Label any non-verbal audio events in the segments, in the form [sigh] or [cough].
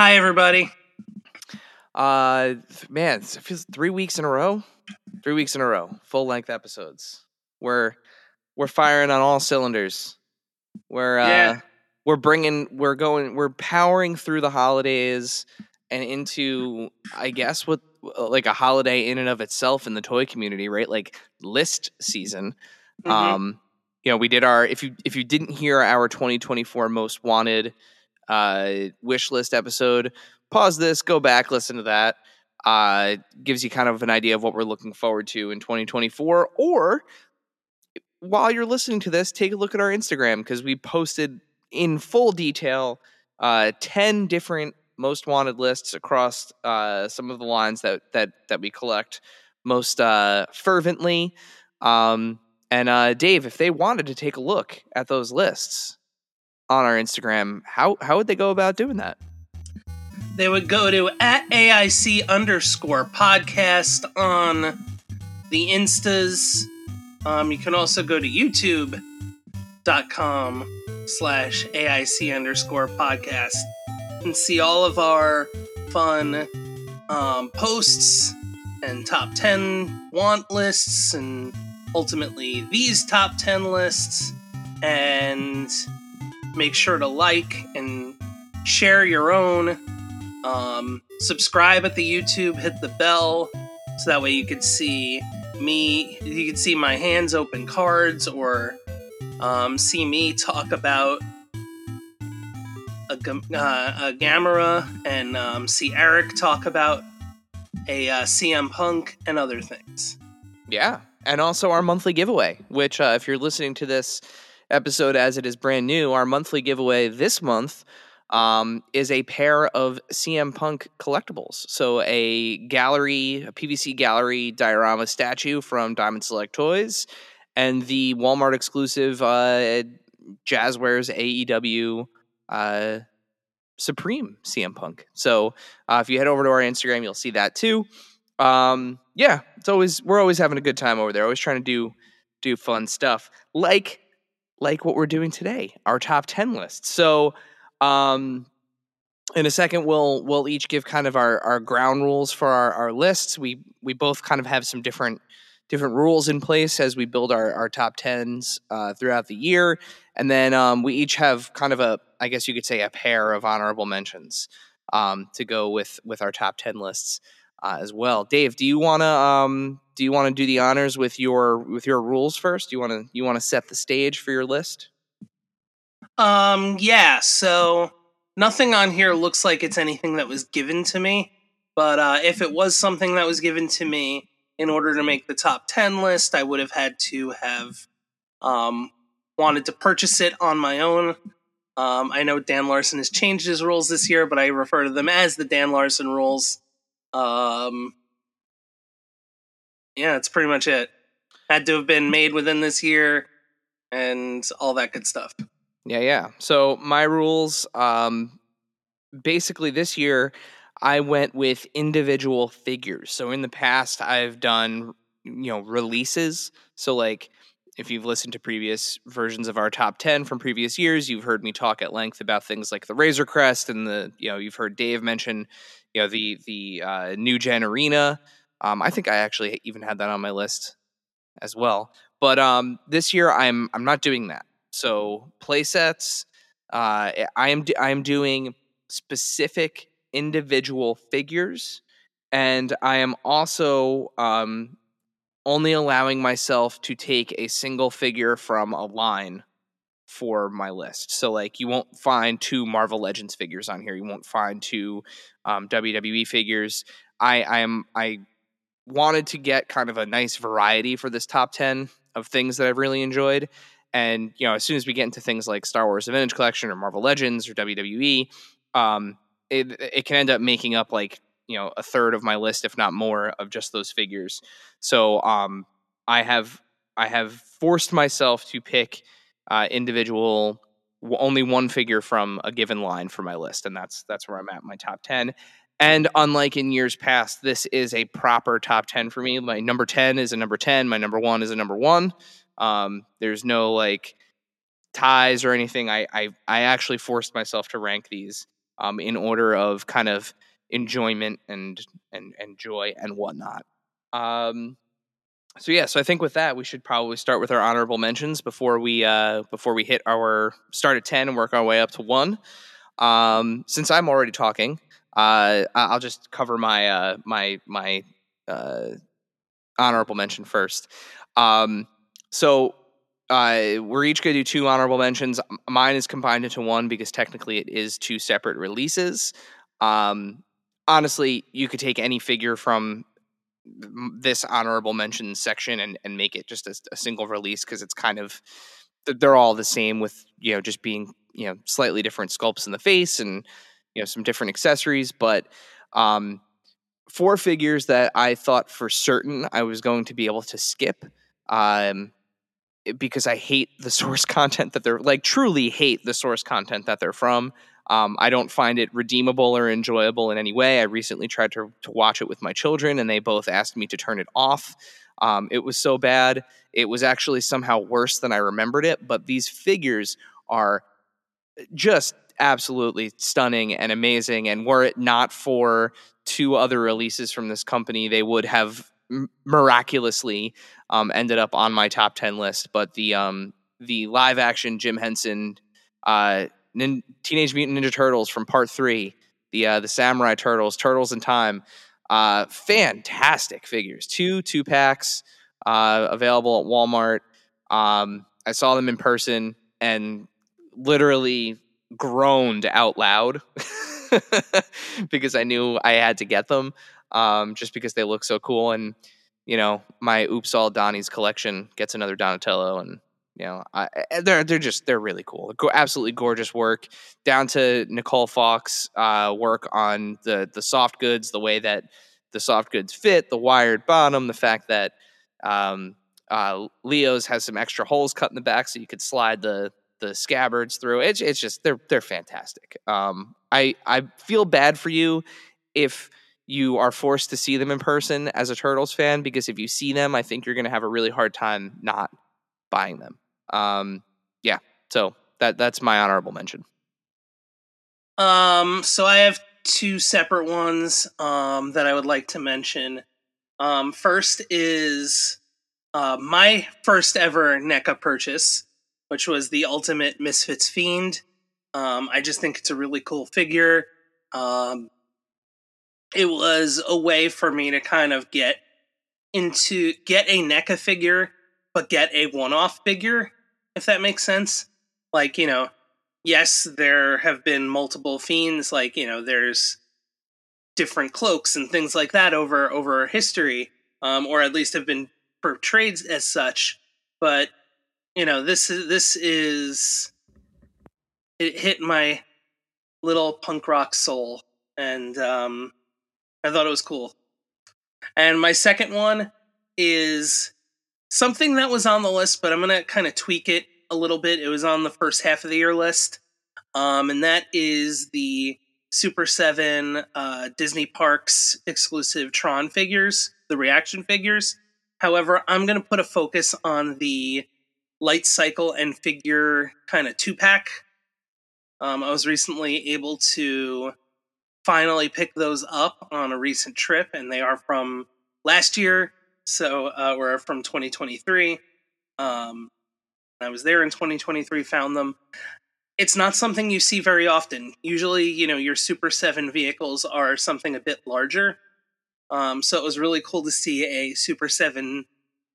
Hi, everybody. Uh, man, it feels three weeks in a row. Three weeks in a row, full length episodes. We're we're firing on all cylinders. We're uh, Yeah. we're bringing, we're going, we're powering through the holidays and into, I guess, what like a holiday in and of itself in the toy community, right? Like list season. Mm-hmm. Um, you know, we did our if you if you didn't hear our 2024 most wanted uh wish list episode, pause this, go back, listen to that. Uh gives you kind of an idea of what we're looking forward to in 2024 or while you're listening to this, take a look at our Instagram because we posted in full detail uh 10 different most wanted lists across uh some of the lines that that that we collect most uh fervently. Um and uh, Dave, if they wanted to take a look at those lists on our Instagram, how how would they go about doing that? They would go to at AIC underscore podcast on the Instas. Um, you can also go to youtube.com slash AIC underscore podcast and see all of our fun um, posts and top 10 want lists and ultimately these top 10 lists and make sure to like and share your own um, subscribe at the youtube hit the bell so that way you could see me you can see my hands open cards or um, see me talk about a, uh, a Gamera and um, see Erik talk about a uh, CM Punk and other things. Yeah, and also our monthly giveaway, which uh, if you're listening to this episode as it is brand new, our monthly giveaway this month um, is a pair of CM Punk collectibles. So a gallery, a PVC gallery diorama statue from Diamond Select Toys, and the Walmart exclusive uh, Jazwares AEW uh, Supreme CM Punk. So uh, if you head over to our Instagram, you'll see that too. Um, yeah, it's always we're always having a good time over there. Always trying to do do fun stuff like like what we're doing today, our top ten list. So um, in a second, we'll we'll each give kind of our our ground rules for our, our lists. We we both kind of have some different different rules in place as we build our, our top tens uh, throughout the year, and then um, we each have kind of a I guess you could say a pair of honorable mentions um, to go with with our top ten lists uh, as well. Dave, do you want to um, do you want to do the honors with your with your rules first? Do you want to you want to set the stage for your list? Um, yeah, so nothing on here looks like it's anything that was given to me, but uh, if it was something that was given to me in order to make the top 10 list, I would have had to have um, wanted to purchase it on my own. Um, I know Dan Larson has changed his rules this year, but I refer to them as the Dan Larson rules. Um, yeah, that's pretty much it. Had to have been made within this year and all that good stuff. Yeah, yeah. So my rules, um, basically this year, I went with individual figures. So in the past, I've done you know releases. So like if you've listened to previous versions of our top 10 from previous years, you've heard me talk at length about things like the Razor Crest and the, you know, you've heard Dave mention, you know, the, the uh, new gen arena. Um, I think I actually even had that on my list as well. But um, this year I'm, I'm not doing that. So play sets, uh, I am, I am doing specific individual figures and I am also, um, only allowing myself to take a single figure from a line for my list. So like you won't find two Marvel Legends figures on here. You won't find two um, WWE figures. I I am I wanted to get kind of a nice variety for this top 10 of things that I've really enjoyed. And you know, as soon as we get into things like Star Wars: Vintage Collection or Marvel Legends or WWE, um, it it can end up making up like you know a third of my list, if not more, of just those figures. So um, I have I have forced myself to pick uh, individual only one figure from a given line for my list, and that's that's where I'm at my top ten. And unlike in years past, this is a proper top ten for me. My number ten is a number ten. My number one is a number one. Um, there's no like ties or anything. I I, I actually forced myself to rank these um, in order of kind of enjoyment and and and joy and whatnot. Um, so yeah, so I think with that we should probably start with our honorable mentions before we uh, before we hit our start at ten and work our way up to one. Um, since I'm already talking, uh, I'll just cover my uh, my my uh, honorable mention first. Um, so uh, we're each going to do two honorable mentions. Mine is combined into one because technically it is two separate releases. Um, honestly, you could take any figure from this honorable mention section and, and make it just a, a single release because it's kind of they're all the same with you know just being you know slightly different sculpts in the face and you know some different accessories but um four figures that i thought for certain i was going to be able to skip um because i hate the [laughs] source content that they're like truly hate the source content that they're from um, I don't find it redeemable or enjoyable in any way. I recently tried to, to watch it with my children, and they both asked me to turn it off. Um, it was so bad. It was actually somehow worse than I remembered it. But these figures are just absolutely stunning and amazing. And were it not for two other releases from this company, they would have miraculously um, ended up on my top 10 list. But the um, the live action Jim Henson uh, Nin- Teenage Mutant Ninja Turtles from Part Three, the uh, the Samurai Turtles, Turtles in Time. Uh, fantastic figures. Two two packs uh, available at Walmart. Um, I saw them in person and literally groaned out loud [laughs] because I knew I had to get them um, just because they look so cool. And you know, my Oops All Donnie's collection gets another Donatello, and you know, I, they're they're just they're really cool. Absolutely gorgeous work. Down to Nicole Fox uh, work on the the soft goods, the way that the soft goods fit, the wired bottom, the fact that um, uh, Leo's has some extra holes cut in the back so you could slide the the scabbards through. It's it's just they're they're fantastic. Um, I I feel bad for you if you are forced to see them in person as a Turtles fan because if you see them, I think you're going to have a really hard time not buying them. Um, yeah, so that that's my honorable mention. Um, so I have two separate ones um, that I would like to mention. Um, first is uh, my first ever NECA purchase, which was the Ultimate Misfits Fiend. Um, I just think it's a really cool figure. Um, it was a way for me to kind of get into get a NECA figure, but get a one-off figure if that makes sense. Like, you know, yes, there have been multiple fiends, like, you know, there's different cloaks and things like that over over history, um, or at least have been portrayed as such. But, you know, this is this is it hit my little punk rock soul and um I thought it was cool. And my second one is something that was on the list, but I'm gonna kind of tweak it a little bit. It was on the first half of the year list, um, and that is the Super Seven uh, Disney Parks exclusive Tron figures, the reaction figures. However, I'm gonna put a focus on the light cycle and figure kind of two pack. Um, I was recently able to finally pick those up on a recent trip, and they are from last year so uh, we're from 2023. Um, I was there in 2023, found them. It's not something you see very often. Usually, you know, your Super 7 vehicles are something a bit larger. Um, so it was really cool to see a Super 7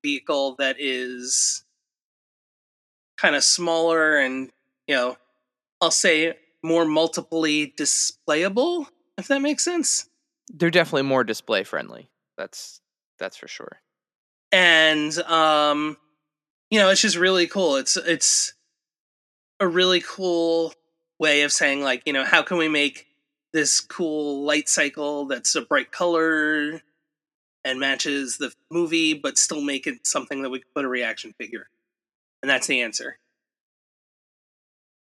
vehicle that is kind of smaller and, you know, I'll say more multiply displayable, if that makes sense. They're definitely more display friendly. That's that's for sure and um, you know, it's just really cool. It's it's a really cool way of saying like, you know, how can we make this cool light cycle that's a bright color and matches the movie, but still make it something that we could put a reaction figure. And that's the answer.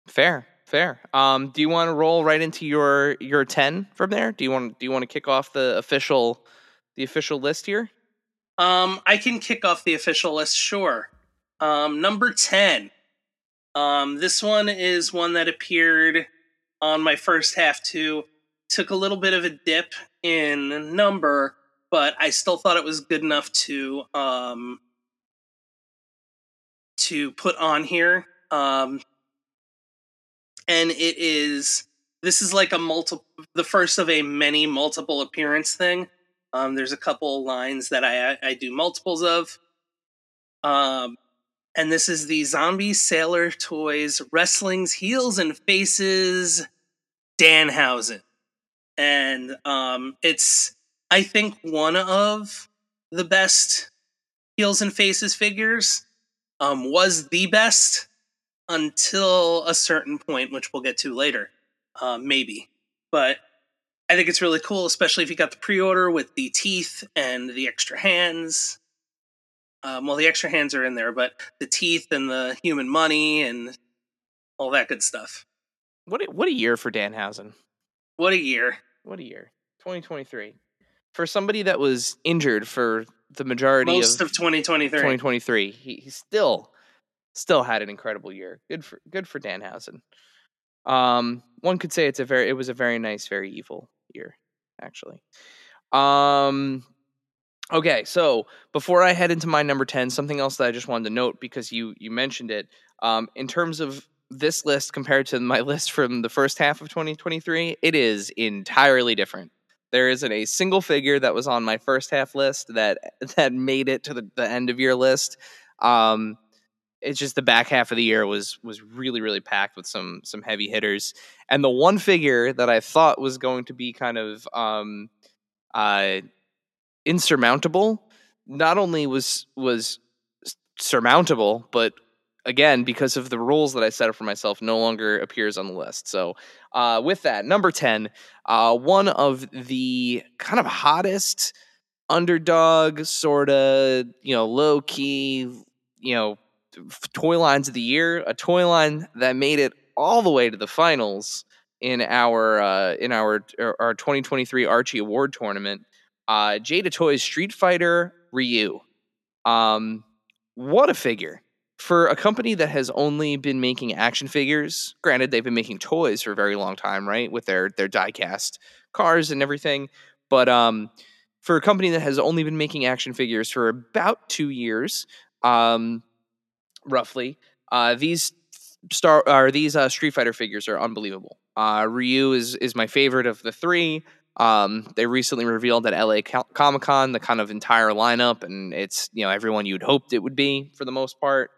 Fair, fair. Um, do you want to roll right into your your ten from there? Do you want do you want to kick off the official the official list here? Um, I can kick off the official list, sure. Um, number ten. Um, this one is one that appeared on my first half too. Took a little bit of a dip in number, but I still thought it was good enough to um to put on here. Um, and it is this is like a multiple the first of a many multiple appearance thing um, there's a couple lines that I I do multiples of. Um, and this is the Zombie Sailor Toys Wrestling's Heels and Faces Danhausen. And um, it's, I think, one of the best Heels and Faces figures. Um, was the best until a certain point, which we'll get to later, uh, maybe. But I think it's really cool, especially if you got the pre-order with the teeth and the extra hands. Um, well, the extra hands are in there, but the teeth and the human money and all that good stuff. What a, what a year for Danhausen. What a year. What a year. 2023. For somebody that was injured for the majority Most of, of 2023. 2023, he, he still still had an incredible year. Good for good for Danhausen. Um, one could say it's a very it was a very nice, very evil year, actually. Um, okay, so before I head into my number ten, something else that I just wanted to note because you you mentioned it. Um, in terms of this list compared to my [laughs] list from the first half of 2023, it is entirely different. There isn't a single figure that was on my first half list that [laughs] that made it to the, the end of your list. Um, it's just the back half of the year was was really really packed with some some heavy hitters. And the one figure that i thought was going to be kind of um uh insurmountable not only was was surmountable but again because of the rules that i set up for myself no longer appears on the list. So uh with that number 10 uh one of the kind of hottest underdog sort of you know low key you know toy lines of the year, a toy line that made it all the way to the finals in our uh, in our our 2023 Archie Award tournament. Uh, Jada Toys Street Fighter Ryu. Um, what a figure for a company that has only been making action figures. Granted, they've been making toys for a very long time, right? With their their diecast cars and everything, but um, for a company that has only been making action figures for about two years, um, roughly. Uh, these star are these uh, Street Fighter figures are unbelievable. Uh, Ryu is is my favorite of the three. Um, they recently revealed at LA Comic Con the kind of entire lineup, and it's you know everyone you'd hoped it would be for the most part.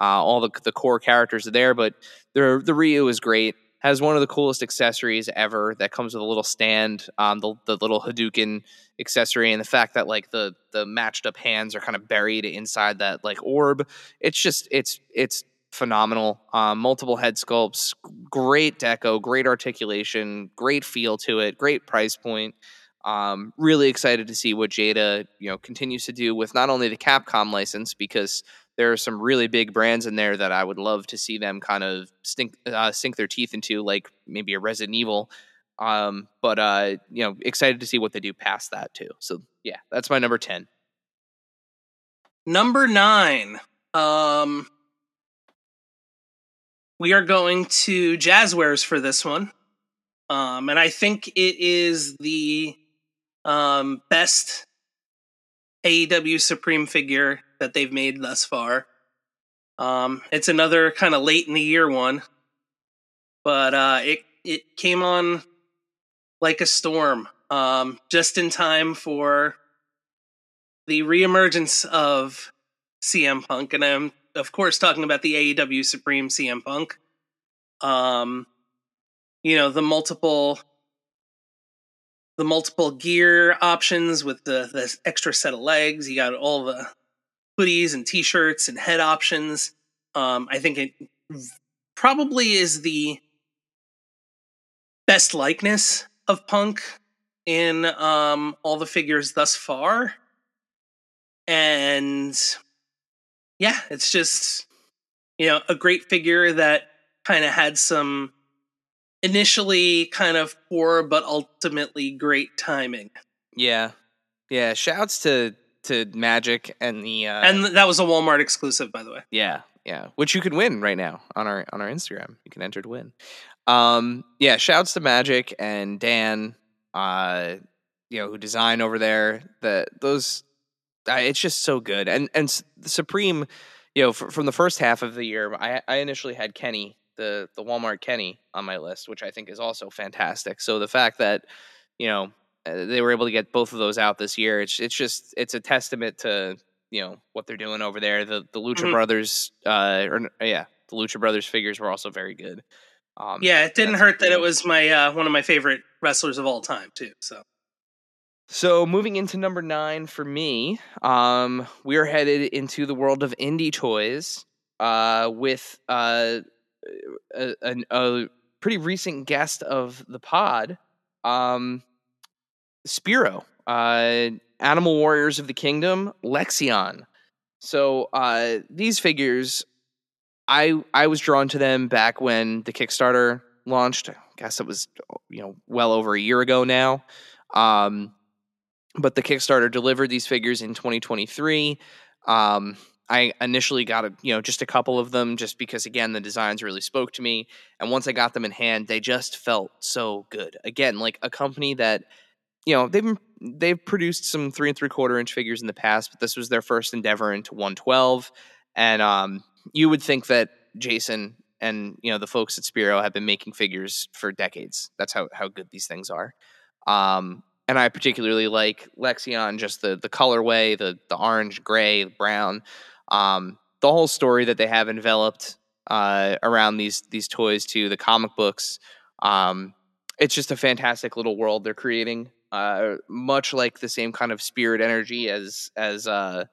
Uh, all the the core characters are there, but the the Ryu is great. Has one of the coolest accessories ever that comes with a little stand, um, the the little Hadouken accessory, and the fact that like the the matched up hands are kind of buried inside that like orb. It's just it's it's phenomenal. Um, multiple head sculpts, great deco, great articulation, great feel to it, great price point. Um, really excited to see what Jada you know continues to do with not only the Capcom license because there are some really big brands in there that I would love to see them kind of stink, uh, sink their teeth into, like maybe a Resident Evil. Um, but uh, you know, excited to see what they do past that too. So yeah, that's my number ten. Number nine. Um, we are going to Jazwares for this one. Um, and I think it is the um, best AEW Supreme figure that they've made thus far. Um, it's another kind of late in the year one, but uh, it it came on like a storm, um, just in time for the reemergence of CM Punk, and I'm of course talking about the AEW Supreme CM Punk. Um, you know the multiple the multiple gear options with the, the extra set of legs. You got all the hoodies and t-shirts and head options. Um, I think it probably is the best likeness of Punk in um, all the figures thus far. And yeah, it's just, you know, a great figure that kind of had some initially kind of poor but ultimately great timing. Yeah, yeah. Shouts to to Magic and the uh, And that was a Walmart exclusive, by the way. yeah, yeah, which you can win right now on our on our Instagram. You can enter to win. Um, yeah. Shouts to Magic and Dan. Uh, you know who design over there. That those, uh, it's just so good. And and S- Supreme, you know, from the first half of the year, I I initially had Kenny the the Walmart Kenny on my list, which I think is also fantastic. So the fact that you know uh, they were able to get both of those out this year, it's it's just it's a testament to you know what they're doing over there. The the Lucha Mhm. Brothers, uh, or yeah, the Lucha Brothers figures were also very good. Um, Yeah, it didn't hurt that it was my uh, one of my favorite wrestlers of all time too. So So moving into number nine for me, um, we're headed into the world of indie toys uh, with uh, a, a, pretty recent guest of the pod, um, Spiro, uh, Animal Warriors of the Kingdom, Lexion. So uh, these figures, I I was drawn to them back when the Kickstarter launched. I guess it was you know well over a year ago now. Um, but the Kickstarter delivered these figures in 2023. Um, I initially got a, you know just a couple of them just because again the designs really spoke to me, and once I got them in hand, they just felt so good. Again, like a company that you know they've they've produced some three and three quarter inch figures in the past, but this was their first endeavor into 112, and um, you would think that Jason and you know the folks at Spiro have been making figures for decades. That's how how good these things are. Um, and I particularly like Lexion, just the the colorway, the the orange, gray, brown, um, the whole story that they have enveloped uh, around these these toys to the comic books. Um, it's just a fantastic little world they're creating. Uh, much like the same kind of spirit energy as as uh,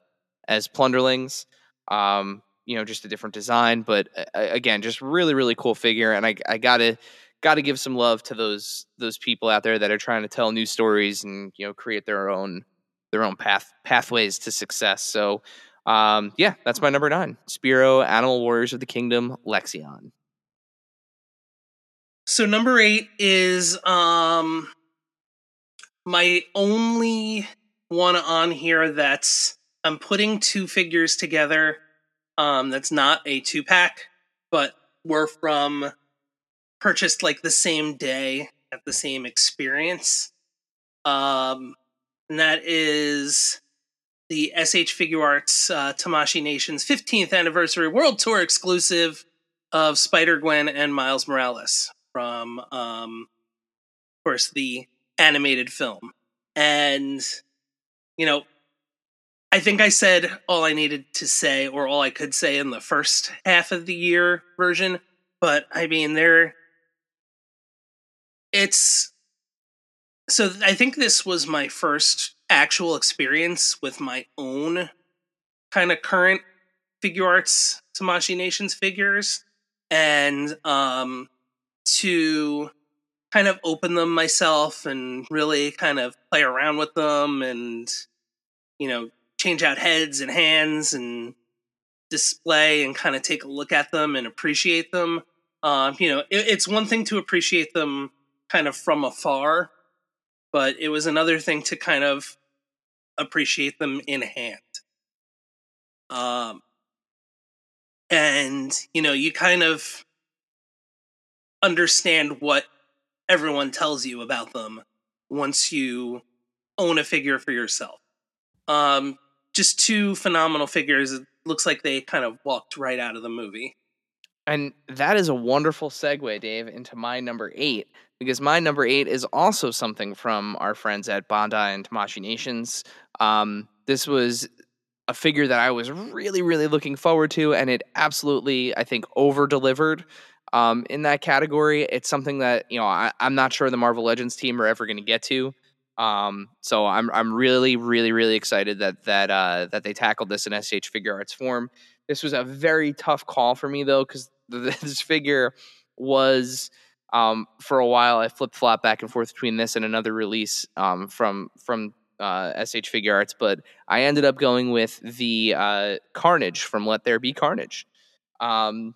as Plunderlings. Um, you know, just a different design, but uh, again, just really really cool figure. And I I gotta got to give some love to those those people out there that are trying to tell new stories and you know create their own their own path pathways to success. So um, yeah, that's my number nine. Spiro, Animal Warriors of the Kingdom, Lexion. So number eight is um my only one on here that's I'm putting two figures together. Um, that's not a two pack, but were from purchased like the same day at the same experience. Um, and that is the SH Figuarts uh, Tamashii Nation's 15th anniversary world tour exclusive of Spider Gwen and Miles Morales from, um, of course, the animated film. And, you know, I think I said all I needed to say, or all I could say in the first half of the year version. But I mean, they're. It's. So I think this was my first actual experience with my own kind of current figure arts Tamashii Nations figures. And um, to kind of open them myself and really kind of play around with them and, you know, change out heads and hands and display and kind of take a look at them and appreciate them. Um, you know, it, it's one thing to appreciate them kind of from afar, but it was another thing to kind of appreciate them in hand. Um, and you know, you kind of understand what everyone tells you about them once you own a figure for yourself. Um, just two phenomenal figures. It looks like they kind of walked right out of the movie. And that is a wonderful segue, Dave, into my number eight, because my number eight is also something from our friends at Bandai and Tamashii Nations. Um, this was a figure that I was really, really looking forward to, and it absolutely, I think, over delivered um, in that category. It's something that you know I, I'm not sure the Marvel Legends team are ever going to get to. Um, so I'm I'm really, really, really excited that that uh, that they tackled this in SH Figuarts form. This was a very tough call for me though, because [laughs] this figure was um, for a while I flip flop back and forth between this and another release um, from from uh, SH Figuarts, but I ended up going with the uh, Carnage from Let There Be Carnage. Um,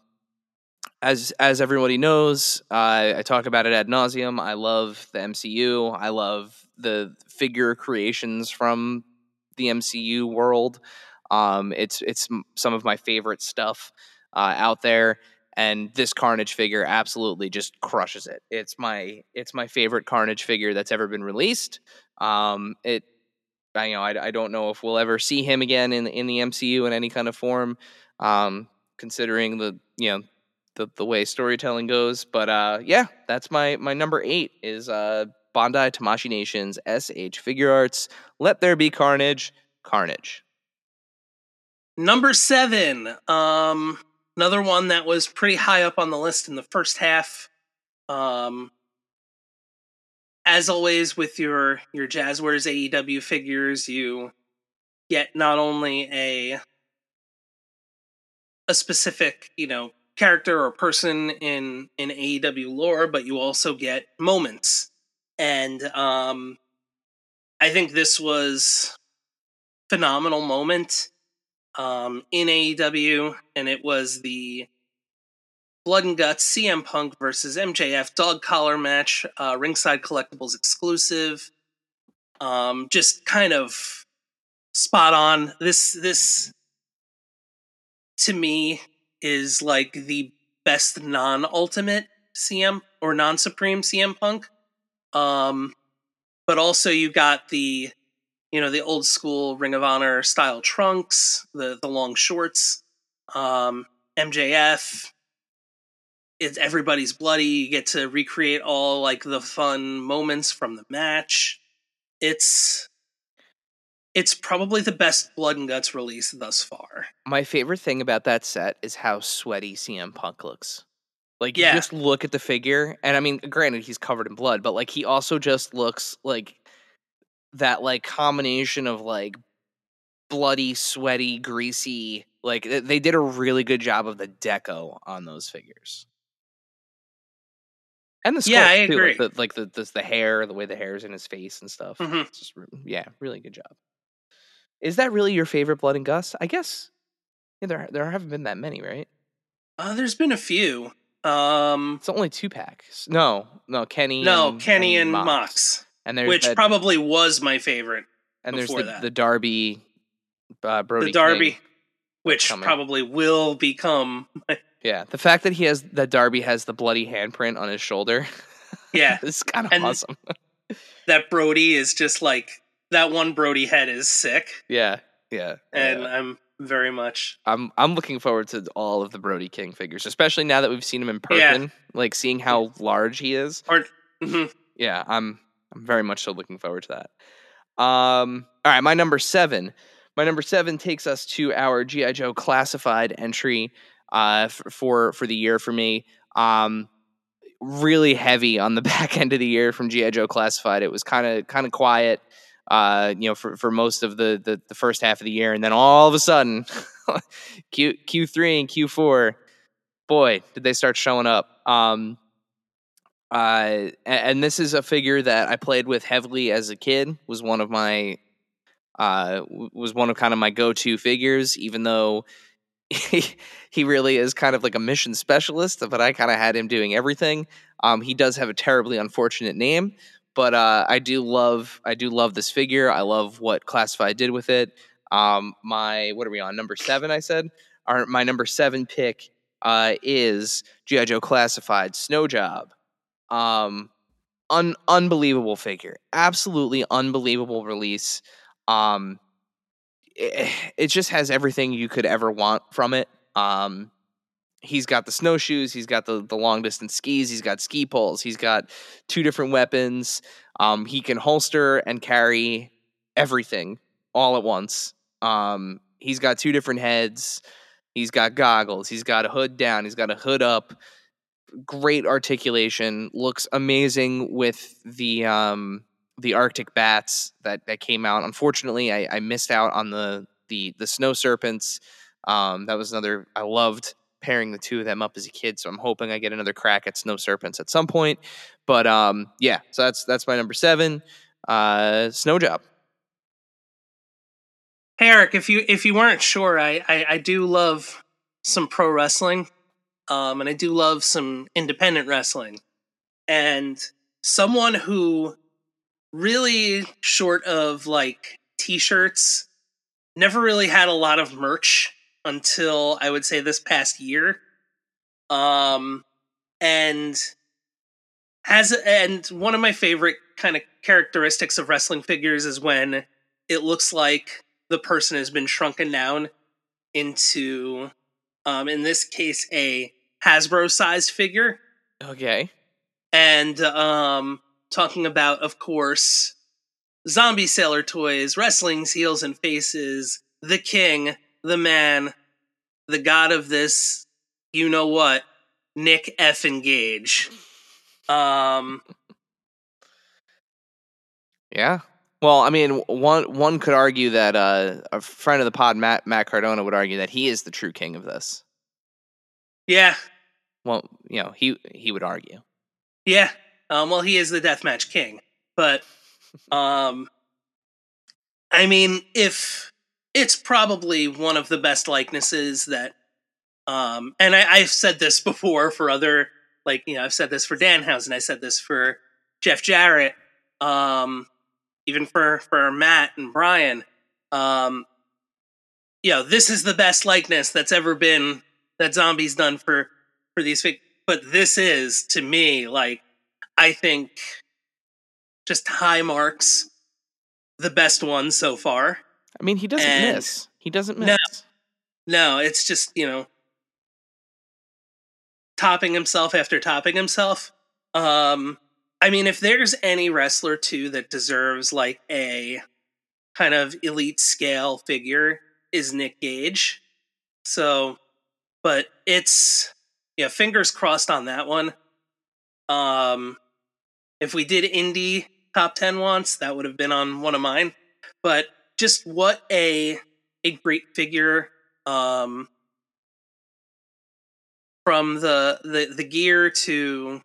as as everybody knows, uh, I talk about it ad nauseum. I love the MCU. I love the figure creations from the MCU world. Um, it's it's some of my favorite stuff uh, out there, and this Carnage figure absolutely just crushes it. It's my it's my favorite Carnage figure that's ever been released. Um, it, I, you know, I, I don't know if we'll ever see him again in in the MCU in any kind of form, um, considering the you know the the way storytelling goes. But uh, yeah, that's my my number eight is uh, Bandai Tamashii Nations SH Figuarts. Let there be carnage, carnage. Number seven, um, another one that was pretty high up on the list in the first half. Um, as always with your your Jazwares AEW figures, you get not only a a specific, you know, character or person in in AEW lore, but you also get moments. And um I think this was phenomenal moment um in AEW and it was the Blood and Guts CM Punk versus MJF dog collar match, uh, ringside collectibles exclusive. Um, just kind of spot on. This this to me is like the best non ultimate CM or non supreme CM Punk. Um, but also you got the you know the old school Ring of Honor style trunks, the the long shorts. Um, MJF it's everybody's bloody. You get to recreate all like the fun moments from the match. It's it's probably the best blood and guts release thus far. My favorite thing about that set is how sweaty CM Punk looks. Like Yeah. you just look at the figure, and I mean, granted he's covered in blood, but like he also just looks like that like combination of like bloody, sweaty, greasy. Like they did a really good job of the deco on those figures. And the sculpt Yeah, I too, agree. Like the like the, the the hair, the way the hair is in his face and stuff. Mhm. It's just yeah, really good job. Is that really your favorite Blood and Guts? I guess yeah, there there haven't been that many, right? Uh, there's been a few. Um, It's only two packs. No, no, Kenny. no, and, Kenny and, Mox. Mox, and there's which that, probably was my favorite. and there's the, the Darby, uh, Brody the Darby, King. which coming. probably will become. Yeah, the fact that he has that Darby has the bloody handprint on his shoulder. [laughs] Yeah, it's kind of And- awesome. [laughs] that Brody is just like that one Brody head is sick, Yeah, yeah, and yeah. I'm very much I'm I'm looking forward to all of the Brody King figures, especially now that we've seen him in Yeah. person. Like seeing how large he is. or mhm. yeah, I'm I'm very much so looking forward to that. Um, all right, my number seven. My number seven takes us to our GI Joe classified entry uh, for for the year for me. Um, really heavy on the [laughs] back end of the year from GI Joe classified. It was kind of kind of quiet, uh, you know, for for most of the, the the first half of the year, and then all of a sudden, [laughs] Q Q three and Q four, boy, did they start showing up. Um, uh, and this is a figure that I played with heavily as a kid. Was one of my uh was one of kind of my go-to figures even though [laughs] he, he really is kind of like a mission specialist but I kind of had him doing everything. Um he does have a terribly unfortunate name, but uh I do love I do love this figure. I love what Classified did with it. Um my what are we on? Number 7 I said. Our my number 7 pick uh is GI Joe Classified Snow Job. Um, un- unbelievable figure, absolutely unbelievable release. Um, it, it just has everything you could ever want from it. Um, he's got the snowshoes, he's got the the long distance skis, he's got ski poles, he's got two different weapons. Um, he can holster and carry everything all at once. Um, he's got two different heads. He's got goggles. He's got a hood down. He's got a hood up great articulation looks amazing with the um the arctic bats that that came out unfortunately i i missed out on the the the snow serpents um that was another i loved pairing the two of them up as a kid, so I'm hoping I get another crack at Snow Serpents at some point. But um, yeah, so that's that's my number seven. Uh, Snow Job. Hey Erik, if you if you weren't sure, I, I I do love some pro wrestling, um, and I do love some independent wrestling, and someone who really short of like t-shirts never really had a lot of merch until I would say this past year. Um and has and one of my favorite kind of characteristics of wrestling figures is when it looks like the person has been shrunken down into um in this case a Hasbro sized figure Okay. and um talking about of course zombie sailor toys wrestling's heels and faces the king the man the god of this you know what nick f engage um Yeah. Well, I mean, one one could argue that uh, a friend of the pod, Matt Matt Cardona, would argue that he is the true king of this. yeah Well, you know, he he would argue. yeah um well he is the deathmatch king but [laughs] um i mean if it's probably one of the best likenesses that um and I, i've said this [laughs] before for other like you know i've said this for danhausen i said this for jeff jarrett um even for for matt and brian um you know this is the best likeness that's ever been that zombies done for for these fig but this is to me like i think just high marks the best one so far I mean, he doesn't And- miss. He doesn't No. miss. No, it's just, you know, topping himself after topping himself. Um I mean, if there's any wrestler too that deserves like a kind of elite scale figure is Nick Gage. So, but it's yeah, fingers crossed on that one. Um if we did indie top 10 once, that would have been on one of mine. But just what a a great figure um from the the the gear to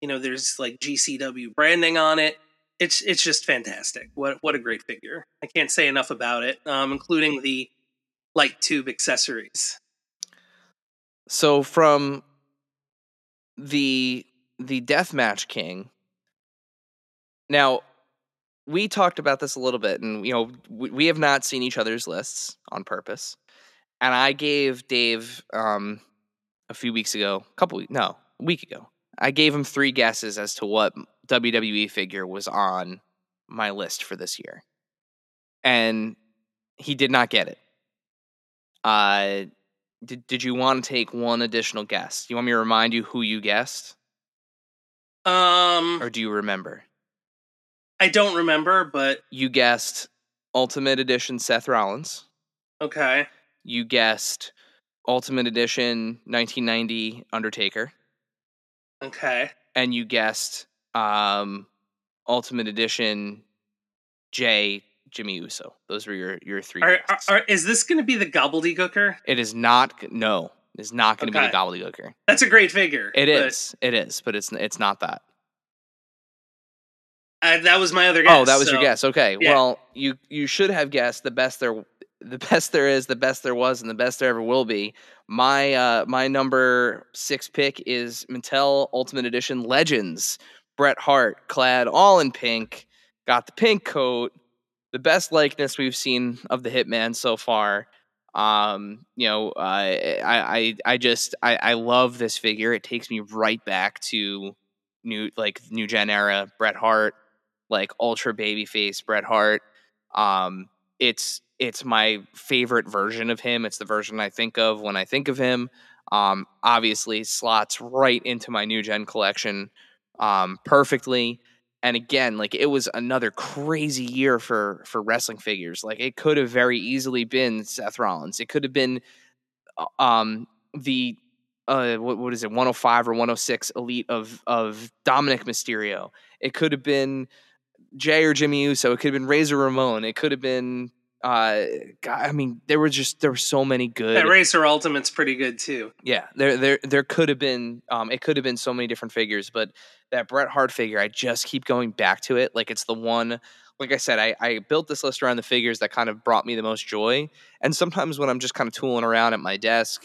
you know there's like GCW branding on it it's it's just fantastic what what a great figure i can't say enough about it um including the light tube accessories So from the the deathmatch king. Now, we talked about this a little bit, and you know we, we have not seen each other's lists on purpose. And I gave Dave um, a few weeks ago, a couple no, a week ago. I gave him three guesses as to what WWE figure was on my list for this year, and he did not get it. Uh, did did you want to take one additional guess? Do you want me to remind you who you guessed, um or do you remember? i don't remember but You guessed Ultimate Edition Seth Rollins. okay You guessed Ultimate Edition 1990 Undertaker, okay and you guessed um, Ultimate Edition J Jimmy Uso. Those were your your three. are, are, are, is this going to be the gobbledygooker it is not. No, it is not going to be Okay. the gobbledygooker. that's a great figure It but, is. It is, but it's it's not that. uh, that was my other guess oh, that was your guess. Okay. yeah. Well, you you should have guessed the best there the [laughs] best there is, the best there was, and the best there ever will be. My uh my number six pick is Mattel Ultimate Edition Legends. Bret Hart, clad all in pink, got the pink coat, the best likeness we've seen of the Hitman so far. Um, you know, uh, I I I just I, I love this figure. It takes me right back to new like new gen era Bret Hart like ultra babyface Bret Hart. Um, it's it's my favorite version of him. It's the version I think of when I think of him. Um, obviously slots right into my new gen collection um, perfectly. And again, like it was another crazy year for for wrestling figures. Like it could have very easily been Seth Rollins. It could have been uh, um, the uh, what, what is it, 105 or 106 elite of of Dominic Mysterio. It could have been Jay or Jimmy Uso. It could have been Razor Ramon. It could have been Uh, God, I mean, there were just there were so many good. That Razor Ultimate's pretty good too. Yeah, there there there could have been um it could have been so many different figures, but that Bret Hart figure, I just keep going back to it. Like it's the one like I said, I, I built this list around the figures that kind of brought me the most joy. And sometimes when I'm just kind of tooling around at my desk,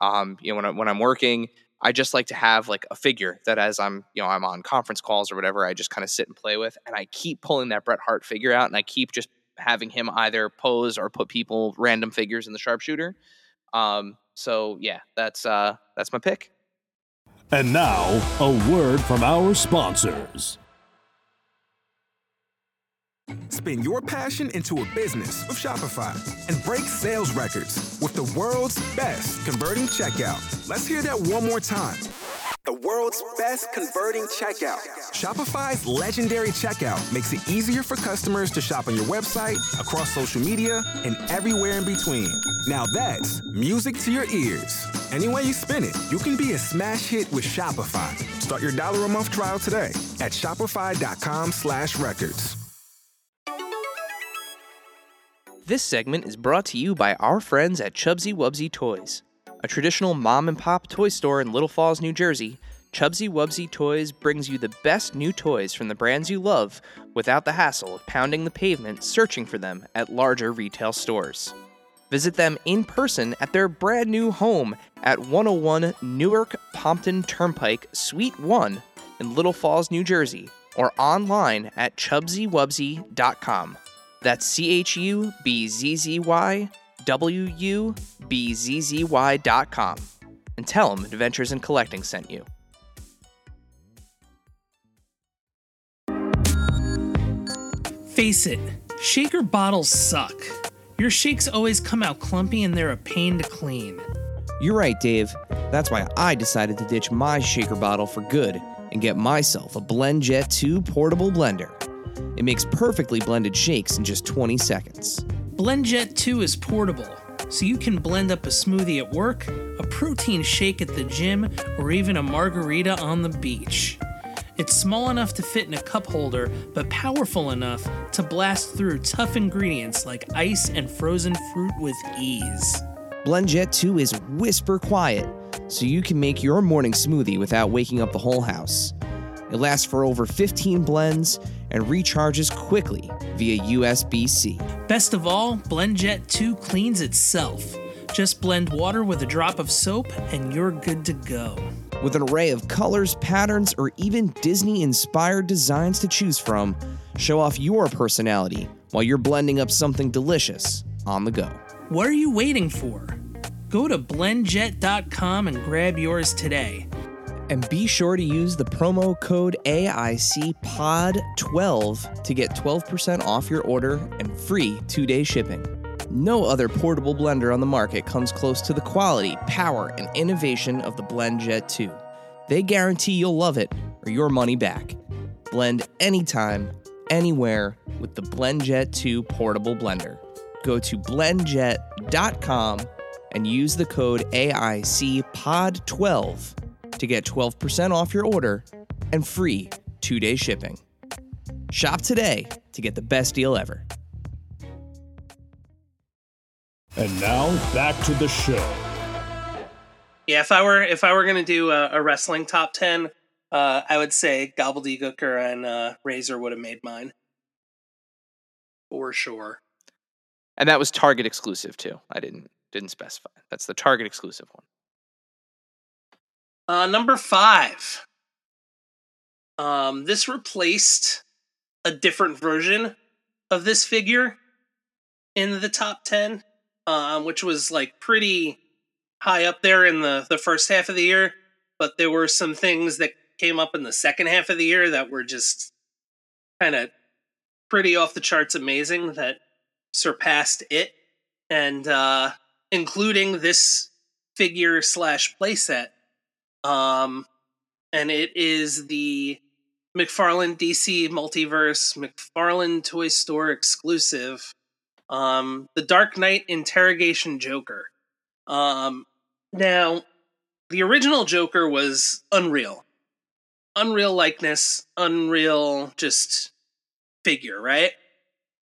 um, you know, when I, when I'm working, I just like to have like a figure that as I'm, you know, I'm on conference calls or whatever, I just kind of sit and play with. And I keep pulling that Bret Hart figure out and I keep just having him either pose or put people random figures in the sharpshooter. Um, so yeah, that's uh that's my pick. And now, a word from our sponsors. Spin your passion into a business with Shopify and break sales records with the world's best converting checkout. Let's hear that one more time. The world's best converting checkout. Shopify's legendary checkout makes it easier for customers to shop on your website, across social media, and everywhere in between. Now that's music to your ears. Any way you spin it, you can be a smash hit with Shopify. Start your dollar a month trial today at shopify.com slash records. This segment is brought to you by our friends at Chubsy Wubsy Toys. A traditional mom and pop toy store in Little Falls, New Jersey, Chubsy Wubsy Toys brings you the best new toys from the brands you love without the hassle of pounding the pavement searching for them at larger retail stores. Visit them in person at their brand new home at 101 Newark Pompton Turnpike, Suite 1 in Little Falls, New Jersey, or online at chubsywubsy.com. That's C H U B Z Z Y W U B Z Z Y dot com. And tell them Adventures in Collecting sent you. Face it, shaker bottles suck. Your shakes always come out clumpy and they're a pain to clean. You're right, Dave. That's why I decided to ditch my shaker bottle for good and get myself a BlendJet 2 portable blender. It makes perfectly blended shakes in just 20 seconds. BlendJet 2 is portable, so you can blend up a smoothie at work, a protein shake at the gym, or even a margarita on the beach. It's small enough to fit in a cup holder, but powerful enough to blast through tough ingredients like ice and frozen fruit with ease. BlendJet 2 is whisper quiet, so you can make your morning smoothie without waking up the whole house. It lasts for over 15 blends and recharges quickly via USB C. Best of all, BlendJet 2 cleans itself. Just blend water with a drop of soap and you're good to go. With an array of colors, patterns, or even Disney inspired designs to choose from, show off your personality while you're blending up something delicious on the go. What are you waiting for? Go to blendjet.com and grab yours today. And be sure to use the promo code AICPOD12 to get 12% off your order and free two day shipping. No other portable blender on the market comes close to the quality, power, and innovation of the BlendJet 2. They guarantee you'll love it or your money back. Blend anytime, anywhere with the BlendJet 2 portable blender. Go to blendjet.com and use the code AICPOD12 to get 12% off your order and free two day shipping. Shop today to get the best deal ever. And now back to the show. Yeah, if I were if I were gonna do a, a wrestling top ten, uh, I would say Gobbledygooker and uh, Razor would have made mine for sure. And that was Target exclusive too. I didn't didn't specify. That's the Target exclusive one. Uh, number five. Um, this replaced a different version of this figure in the top ten, um, which was like pretty high up there in the the first half of the year. But there were some things that came up in the second half of the year that were just kind of pretty off the charts amazing that surpassed it, and uh, including this figure slash playset um, and it is the McFarlane DC Multiverse McFarlane Toy Store exclusive. Um, the Dark Knight Interrogation Joker. Um, now, the original Joker was unreal, unreal likeness, unreal just figure, right?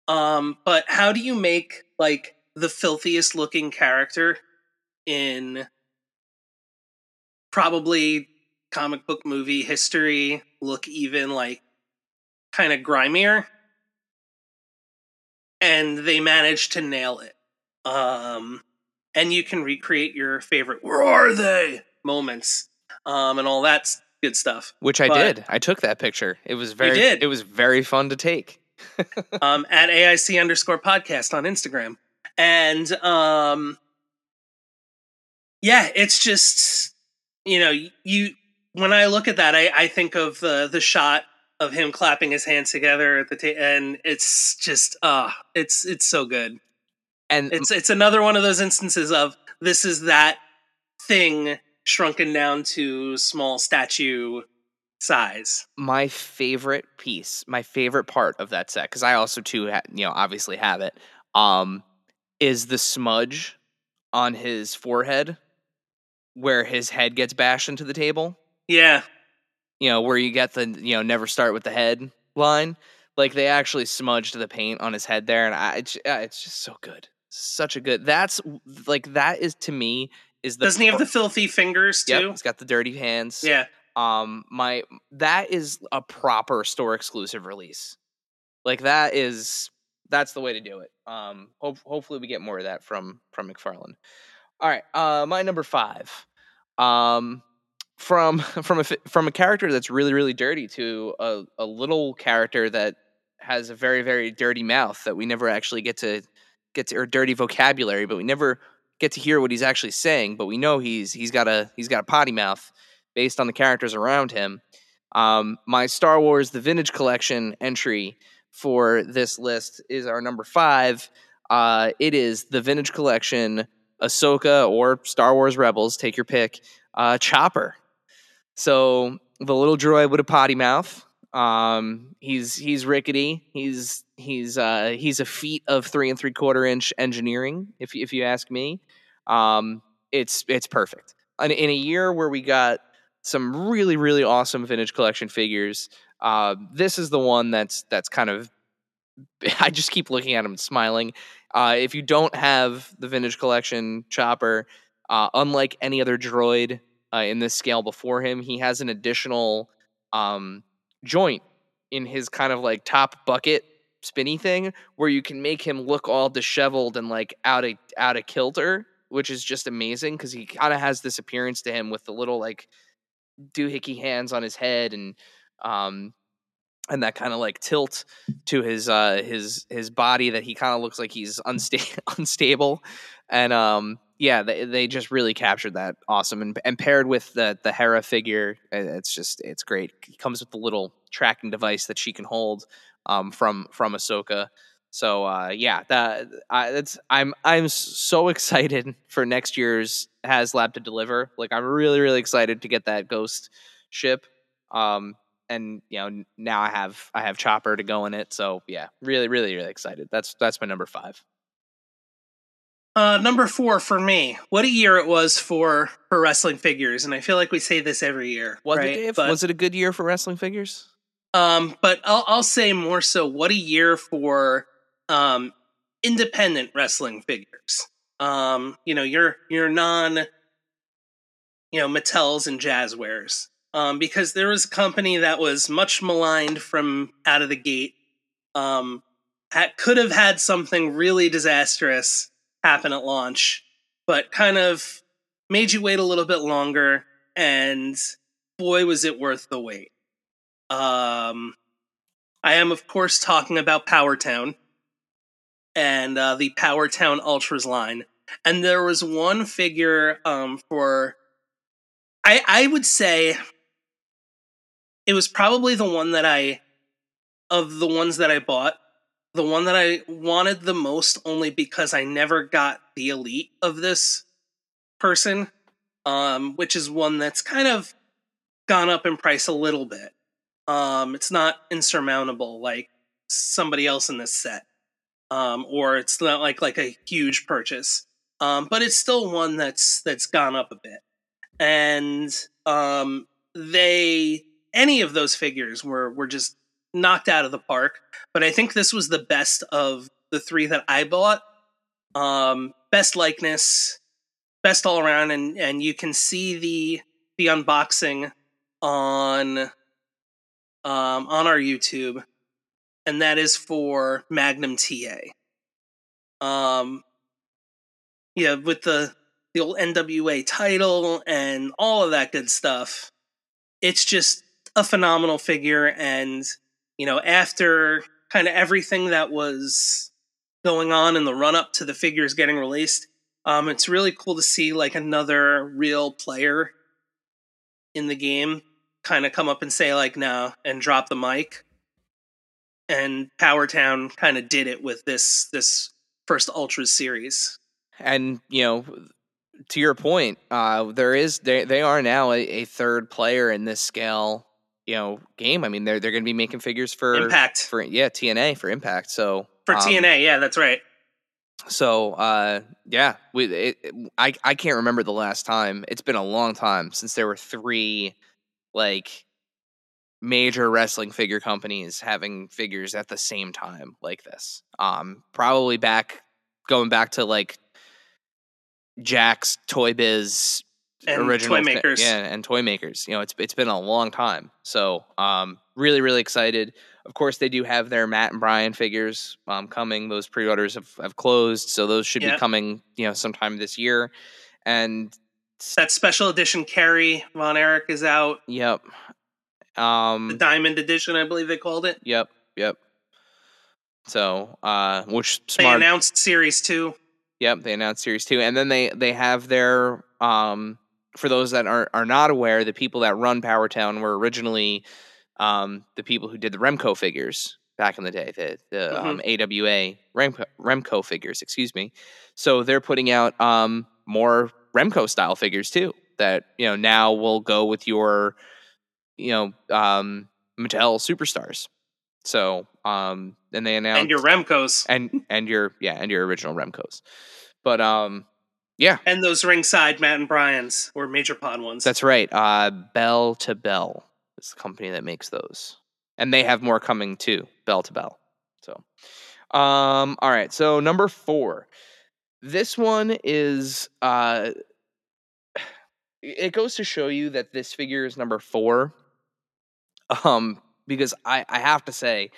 Um, but how do you make like the filthiest looking character in probably comic book movie history look even like kind of grimier and they managed to nail it um and you can recreate your favorite where are they moments um and all that good stuff Which I But- did. I took that picture. It was very did. it was very fun to take. [laughs] um, at AIC underscore podcast on Instagram. And um, yeah, it's just you know you when I look at that, I, I think of the the shot of him clapping his hands together at the ta- and it's just uh it's it's so good. And It's it's another one of those instances of this is that thing shrunken down to small statue size. my favorite piece, my favorite part of that set, because I also too, ha- you know, obviously have it, um, is the smudge on his forehead, where his head gets bashed into the table. Yeah, You know, where you get the you know never start with the head line. Like they actually smudged the paint on his head there, and I, it's, it's just so good, such a good. That's like that is to me is the doesn't he have the filthy fingers Yep, too? he's got the dirty hands. Yeah. um my that is a proper store exclusive release like that is that's the way to do it um hope, hopefully we get more of that from from McFarlane all right uh my number five um from [laughs] from a from a character that's really really dirty to a, a little character that has a very very dirty mouth that we never actually get to get to or dirty vocabulary but we never get to hear what he's actually saying but we know he's he's got a he's got a potty mouth based on the characters around him. Um, my Star Wars The Vintage Collection entry for this list is our number five. Uh, it is the Vintage Collection Ahsoka or Star Wars Rebels, take your pick, uh, Chopper. So the little droid with a potty mouth. Um, he's he's rickety. He's he's uh, he's a feat of three and three quarter inch engineering, if if you ask me. Um, it's it's perfect. In, in a year where we got some really really awesome vintage collection figures, uh, this is the one that's that's kind of. [laughs] I just keep looking at him and smiling. Uh, if you don't have the vintage collection chopper, uh, unlike any other droid uh, in this scale before him, he has an additional um, joint in his kind of like top bucket spinny thing where you can make him look all disheveled and like out of out of kilter, which is just amazing because he kind of has this appearance to him with the little like doohickey hands on his head and um and that kind of like tilt to his uh his his body that he kind of looks like he's unsta- [laughs] unstable. And um yeah they, they just really captured that awesome and, and paired with the the hera figure it's just it's great. He comes with the little tracking device that she can hold um from from ahsoka. So uh yeah that I, that's i'm i'm so excited [laughs] for next year's haslab to deliver. Like i'm really really excited to get that ghost ship. Um and you know now i have i have chopper to go in it so yeah really really really excited that's that's my number five Uh, number four for me. What a year it was for for wrestling figures, and I feel like we say this every year, was right? it Dave? But, was it a good year for wrestling figures um, but I'll I'll say more so. What a year for um independent wrestling figures. Um, you know, your your non, you know, Mattels and Jazwares. Um, because there was a company that was much maligned from out of the gate. Um, could have had something really disastrous happen at launch, but kind of made you wait a little bit longer, and boy, was it worth the wait. Um, I am, of course, talking about Power Town and uh, the Power Town Ultras line. And there was one figure um, for, I I would say, it was probably the one that I, of the ones that I bought, the one that I wanted the most, only because I never got the elite of this person, um, which is one that's kind of gone up in price a little bit. Um, it's not insurmountable like somebody else in this set, um, or it's not like like a huge purchase. Um, but it's still one that's that's gone up a bit, and um, they any of those figures were were just knocked out of the park. But I think this was the best of the three that I bought. um, best likeness, best all around, and and you can see the the unboxing on um, on our YouTube, and that is for Magnum TA. Um, yeah, with the the old NWA title and all of that good stuff. It's just a phenomenal figure, and you know, after kind of everything that was going on in the run up to the figures getting released, um, it's really cool to see like another real player in the game kind of come up and say like no and drop the mic. And Power Town kind of did it with this this first Ultras series. And you know, to your point, uh, there is they they are now a, a third player in this scale, you know, game. I mean, they're they're going to be making figures for Impact for yeah TNA for Impact. So for um, TNA, yeah, that's right. So uh, yeah, we it, it- I I can't remember the last time. It's been a long time since there were three like major wrestling figure companies having figures at the same time like this. Um, probably back going back to like Jakks Toy Biz And original toy makers. yeah, and toy makers. You know, it's it's been a long time. So, um, really, really excited. Of course, they do have their Matt and Brian figures um, coming. Those pre-orders have, have closed, so those should Yeah. be coming. You know, sometime this year. And That special edition Kerry Von Erich is out. yep, Um, The Diamond Edition, I believe they called it. yep, yep. So, uh, which They smart? announced Series Two. Yep, they announced series two, and then they they have their um for those that are are not aware, the people that run Power Town were originally um the people who did the Remco figures back in the day, the the um, AWA Remco, Remco figures, excuse me. So they're putting out um more Remco style figures too that you know now will go with your you know um Mattel superstars. So um and they announced and your Remcos and and your yeah and your original Remcos. But um yeah, and those ringside Matt and Brian's or Major Pod ones. that's right. Uh Bell to Bell is the company that makes those. And they have more coming too, Bell to Bell. So um all right, so number 4. This one is uh it goes to show you that this figure is number 4 um because I I have to say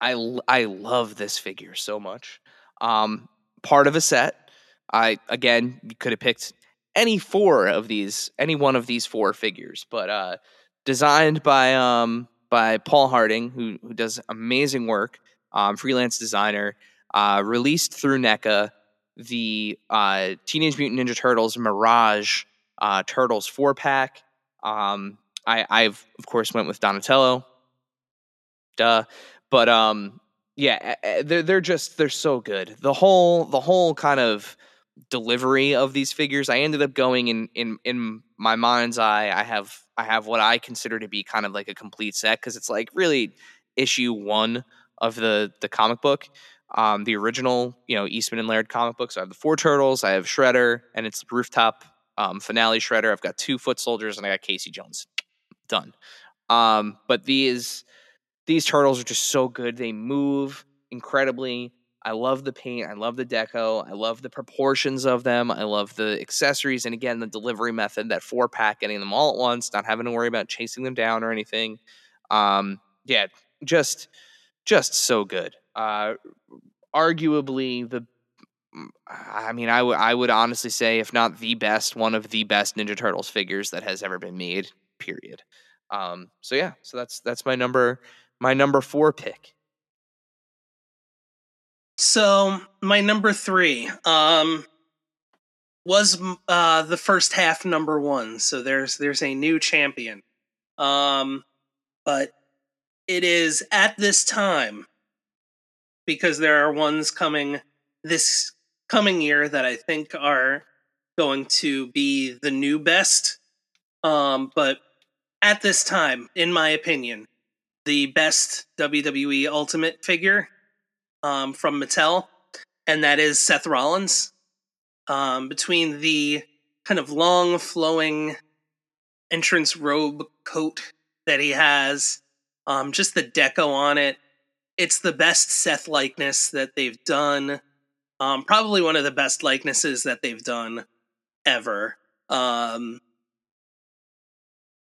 I, I love this figure so much. Um, part of a set. I again could have picked any four of these, any one of these four figures, but uh, designed by um by Paul Harding, who who does amazing work, um, freelance designer, uh, released through NECA the uh, Teenage Mutant Ninja Turtles Mirage uh, Turtles four pack. Um, I I've of course went with Donatello. Duh, but um, yeah, eh, eh, they're they're just they're so good. The whole the whole kind of delivery of these figures. I ended up going in in in my mind's eye. I have I have what I consider to be kind of like a complete set because it's like really issue one of the the comic book. Um, the original, you know, Eastman and Laird comic books. I have the four turtles. I have Shredder, and it's rooftop um, finale Shredder. I've got two foot soldiers, and I got Casey Jones. Done. Um, but these these turtles are just so good. They move incredibly. I love the paint. I love the deco. I love the proportions of them. I love the accessories. And again, the delivery method, that four pack, getting them all at once, not having to worry about chasing them down or anything. Um, yeah, just, just so good. Uh, arguably the, I mean, I would, I would honestly say, if not the best, one of the best Ninja Turtles figures that has ever been made. Period. Um, so yeah, so that's that's my number, my number four pick. So my number three um, was uh, the first half number one. So there's there's a new champion, um, but it is at this time because there are ones coming this coming year that I think are going to be the new best. Um, but at this time, in my opinion, the best WWE Ultimate figure um, from Mattel, and that is Seth Rollins. Um, between the kind of long flowing entrance robe coat that he has, um, just the deco on it, it's the best Seth likeness that they've done. Um, probably one of the best likenesses that they've done ever. Um,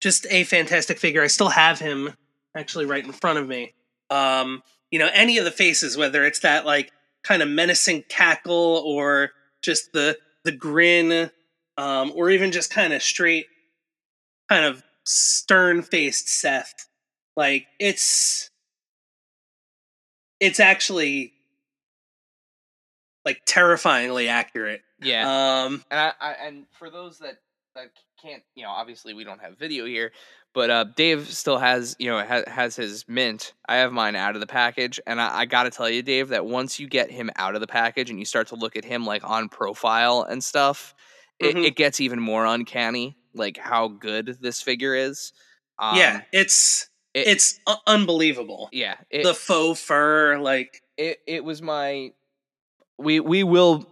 just a fantastic figure. I still have him actually right in front of me. Um, you know, any of the faces, whether it's that like kind of menacing cackle or just the the grin, um, or even just kind of straight, kind of stern faced Seth. Like it's it's actually like terrifyingly accurate. Yeah. Um, and I, I and for those that that can't, you know, obviously we don't have video here, but uh, Dave still has, you know, has, has his mint. I have mine out of the package, and I, I got to tell you, Dave, that once you get him out of the package and you start to look at him like on profile and stuff, it, Mhm. it gets even more uncanny, like how good this figure is. Um, yeah, it's it- it's unbelievable. yeah. It, the faux fur, like it it was my we we will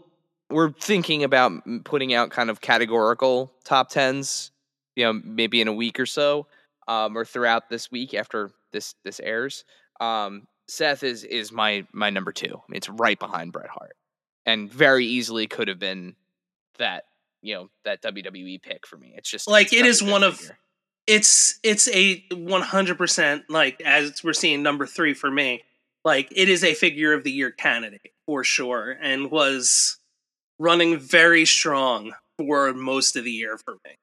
we're thinking about putting out kind of categorical top tens you know maybe in a week or so um or throughout this week after this this airs um seth is is my my number two I mean, it's right behind bret hart and very easily could have been that you know that wwe pick for me it's just Like, it's it is one of- it's it's a 100% like as we're seeing number 3 for me. Like it is a figure of the year candidate for sure and was running very strong for most of the year for me.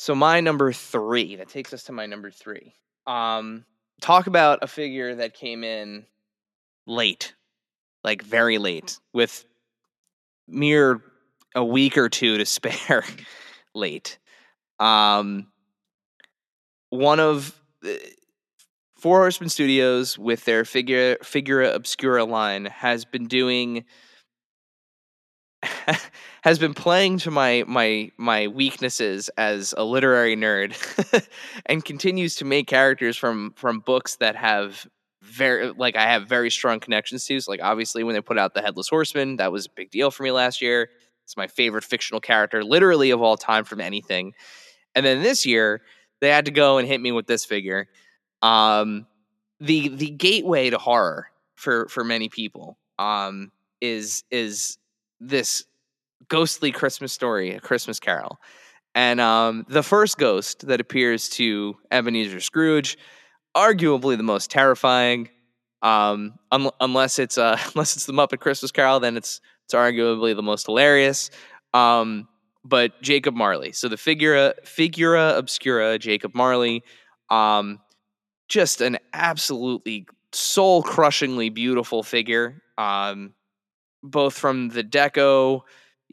So my number three, that takes us to my number three. Um, talk about a figure that came in late, like very late, with mere a week or two to [laughs] spare. late. Um, one of the- Four Horsemen Studios with their figure Figura Obscura line has been doing [laughs] has been playing to my my my weaknesses as a literary nerd [laughs] and continues to make characters from from books that have very like I have very strong connections to. So like obviously when they put out the Headless Horseman, that was a big deal for me last year. It's my favorite fictional character literally of all time from anything. And then this year they had to go and hit me with this figure. Um the the gateway to horror for for many people um is is this ghostly Christmas story, a Christmas Carol. And um, the first ghost that appears to Ebenezer Scrooge, arguably the most terrifying. Um, un- unless it's uh, [laughs] unless it's the Muppet Christmas Carol, then it's it's arguably the most hilarious. Um, but Jacob Marley, so the figura figura obscura Jacob Marley, um, just an absolutely soul crushingly beautiful figure. Um, both from the deco,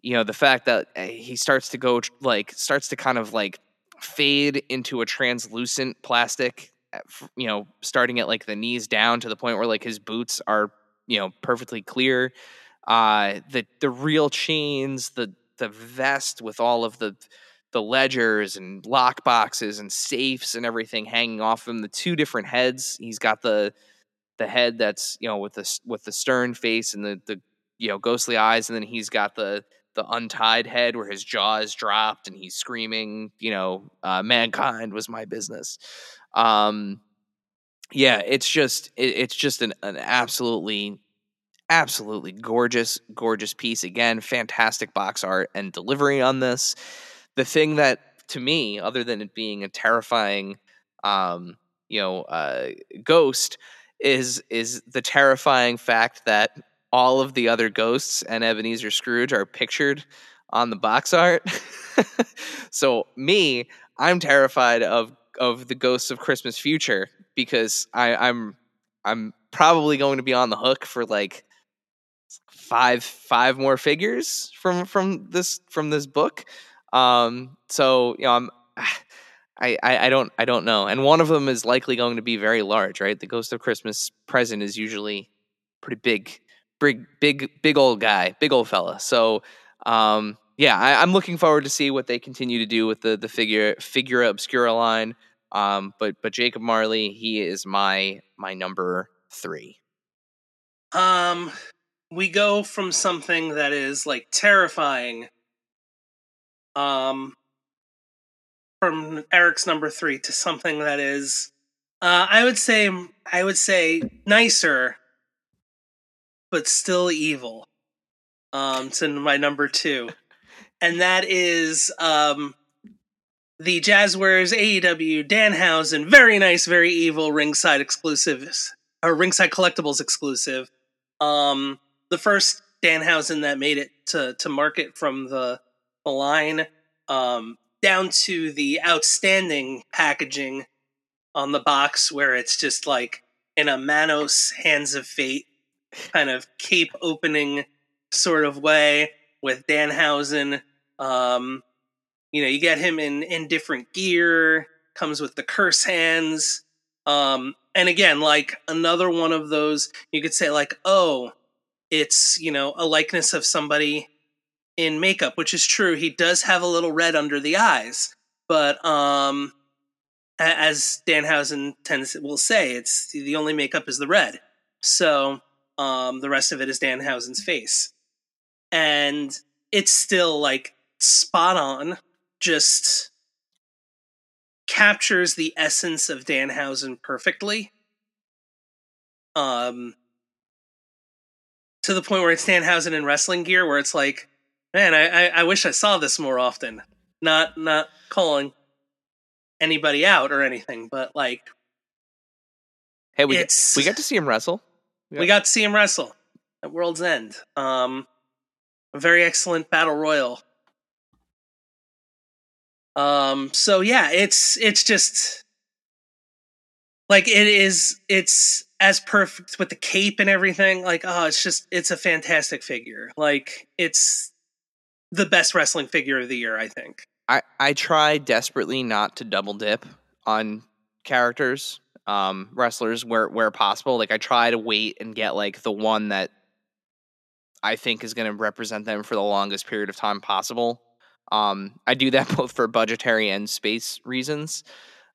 you know, the fact that uh, he starts to go like starts to kind of like fade into a translucent plastic, you know, starting at like the knees down to the point where like his boots are, you know, perfectly clear. Uh, the the real chains, the the vest with all of the the ledgers and lock boxes and safes and everything hanging off him. The two different heads. He's got the the head that's you know with the with the stern face and the the you know ghostly eyes, and then he's got the the untied head where his jaw is dropped and he's screaming. You know, uh, mankind was my business. Um, yeah, it's just it, it's just an an absolutely absolutely gorgeous gorgeous piece again fantastic box art and delivery on this the thing that to me other than it being a terrifying um you know uh ghost is is the terrifying fact that all of the other ghosts and Ebenezer Scrooge are pictured on the box art. [laughs] so me, I'm terrified of of the ghosts of Christmas future because I, I'm I'm probably going to be on the hook for like five five more figures from from this from this book. Um, so you know I'm. [sighs] I, I, I don't I don't know, and one of them is likely going to be very large, right? The Ghost of Christmas present is usually pretty big, big, big, big old guy, big old fella. So, um, yeah, I, I'm looking forward to see what they continue to do with the the figure figura obscura line. Um, but but Jacob Marley, he is my my number three. Um, we go from something that is like terrifying. Um, from Erik's number three to something that is, uh, I would say, I would say nicer, but still evil. Um, to my number two, and that is um, the Jazwares AEW Danhausen, very nice, very evil ringside exclusives or ringside collectibles exclusive. Um, the first Danhausen that made it to to market from the the line, um, down to the outstanding packaging on the box, where it's just like in a Manos Hands of Fate kind of cape opening sort of way with Danhausen. Um, you know, you get him in in different gear, comes with the curse hands. Um, and again, like another one of those, you could say like, oh, it's you know a likeness of somebody in makeup, which is true. He does have a little red under the eyes, but um, as Danhausen tends will say, it's the only makeup is the red. So um, the rest of it is Danhausen's face, and it's still like spot on. Just captures the essence of Danhausen perfectly. Um, to the point where it's Danhausen in wrestling gear, where it's like, man, I, I, I wish I saw this more often. Not not calling anybody out or anything, but like, Hey, we It's- we got to see him wrestle. We got to see him wrestle at World's End. Um, a very excellent battle royal. Um, so yeah, it's it's just like it is. It's as perfect with the cape and everything. Like, oh, it's just it's a fantastic figure. Like, it's the best wrestling figure of the year, I think. I I try desperately not to double dip on characters, um, wrestlers where where possible. Like I try to wait and get like the one that I think is going to represent them for the longest period of time possible. Um, I do that [laughs] both for budgetary and space reasons.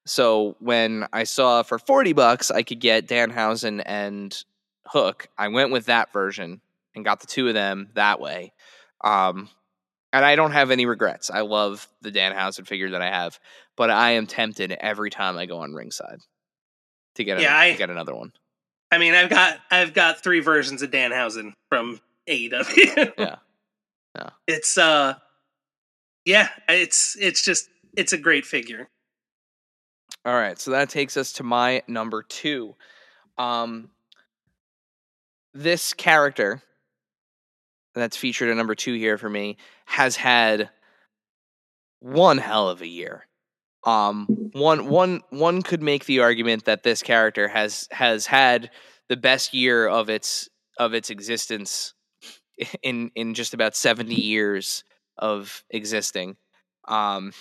So when I saw for forty bucks I could get Danhausen and Hook, I went with that version and got the two of them that way. Um, and I don't have any regrets. I love the Danhausen figure that I have, but I am tempted every time I go on ringside to get Yeah, a, I- to get another one. I mean, I've got I've got three versions of Danhausen from AEW. Yeah, [laughs] yeah. It's uh yeah, it's it's just it's a great figure. All right, so that takes us to my number two. Um, this character that's featured at number two here for me has had one hell of a year. Um, one one one could make the argument that this character has has had the best year of its of its existence in in just about seventy years of existing. Um,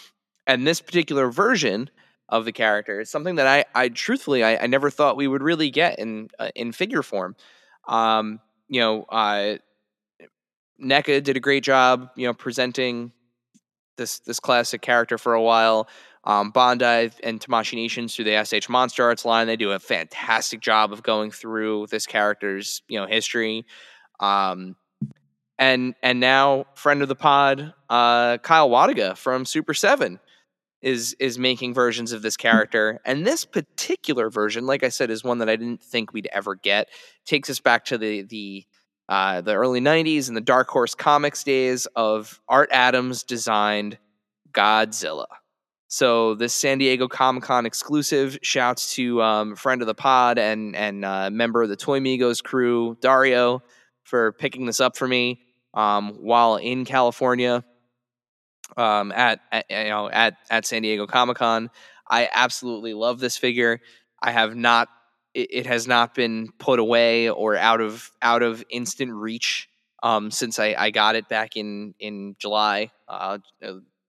and this particular version of the character is something that I, I truthfully, I, I never thought we would really get in uh, in figure form. Um, you know, uh, NECA did a great job, you know, presenting this this classic character for a while. Um, Bandai and Tamashii Nations through the SH Monster Arts line, they do a fantastic job of going through this character's you know history. Um, and and now friend of the pod, uh, Kyle Wadiga from Super Seven is is making versions of this character. And this particular version like i said is one that i didn't think we'd ever get. Takes us back to the the uh, the early 90s and the dark horse comics days of art adams designed godzilla so this san diego comic-con exclusive shouts to um, friend of the pod and and uh, member of the toy migos crew dario for picking this up for me um, while in california um, at, at you know at at San Diego Comic Con. I absolutely love this figure. I have not. It, has not been put away or out of out of instant reach um, since I, I got it back in in July, uh,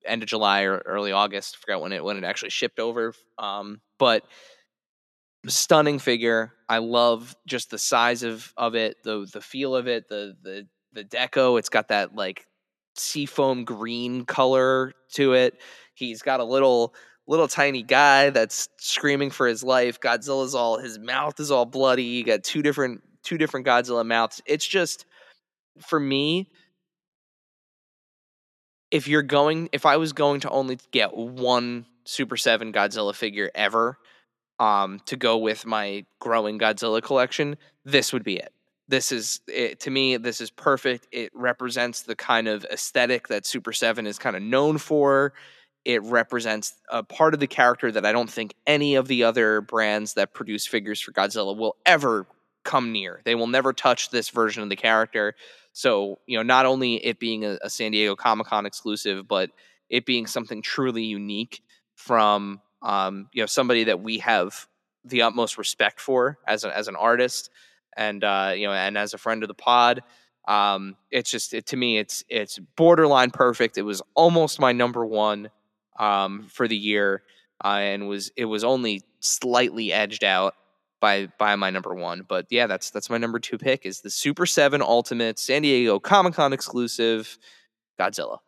end of July or early August. I forgot when it when it actually shipped over. Um, but stunning figure. I love just the size of of it, the the feel of it, the the the deco. It's got that like seafoam green color to it. He's got a little little tiny guy that's screaming for his life. Godzilla's all his mouth is all bloody. You got two different two different Godzilla mouths. It's just for me if you're going if I was going to only get one Super 7 Godzilla figure ever um to go with my growing Godzilla collection, this would be it. this is it, to me this is perfect. It represents the kind of aesthetic that super 7 is kind of known for. It represents a part of the character that i don't think any of the other brands that produce figures for godzilla will ever come near. They will never touch this version of the character so you know not only it being a, a san diego comic-con exclusive but it being something truly unique from um, you know somebody that we have the utmost respect for as a, as an artist and uh, you know and as a friend of the pod. Um, it's just it, to me it's it's borderline perfect. It was almost my number one um, for the year uh, and was it was only slightly edged out by by my number one but yeah that's that's my number two pick is the super 7 ultimate san diego comic-con exclusive godzilla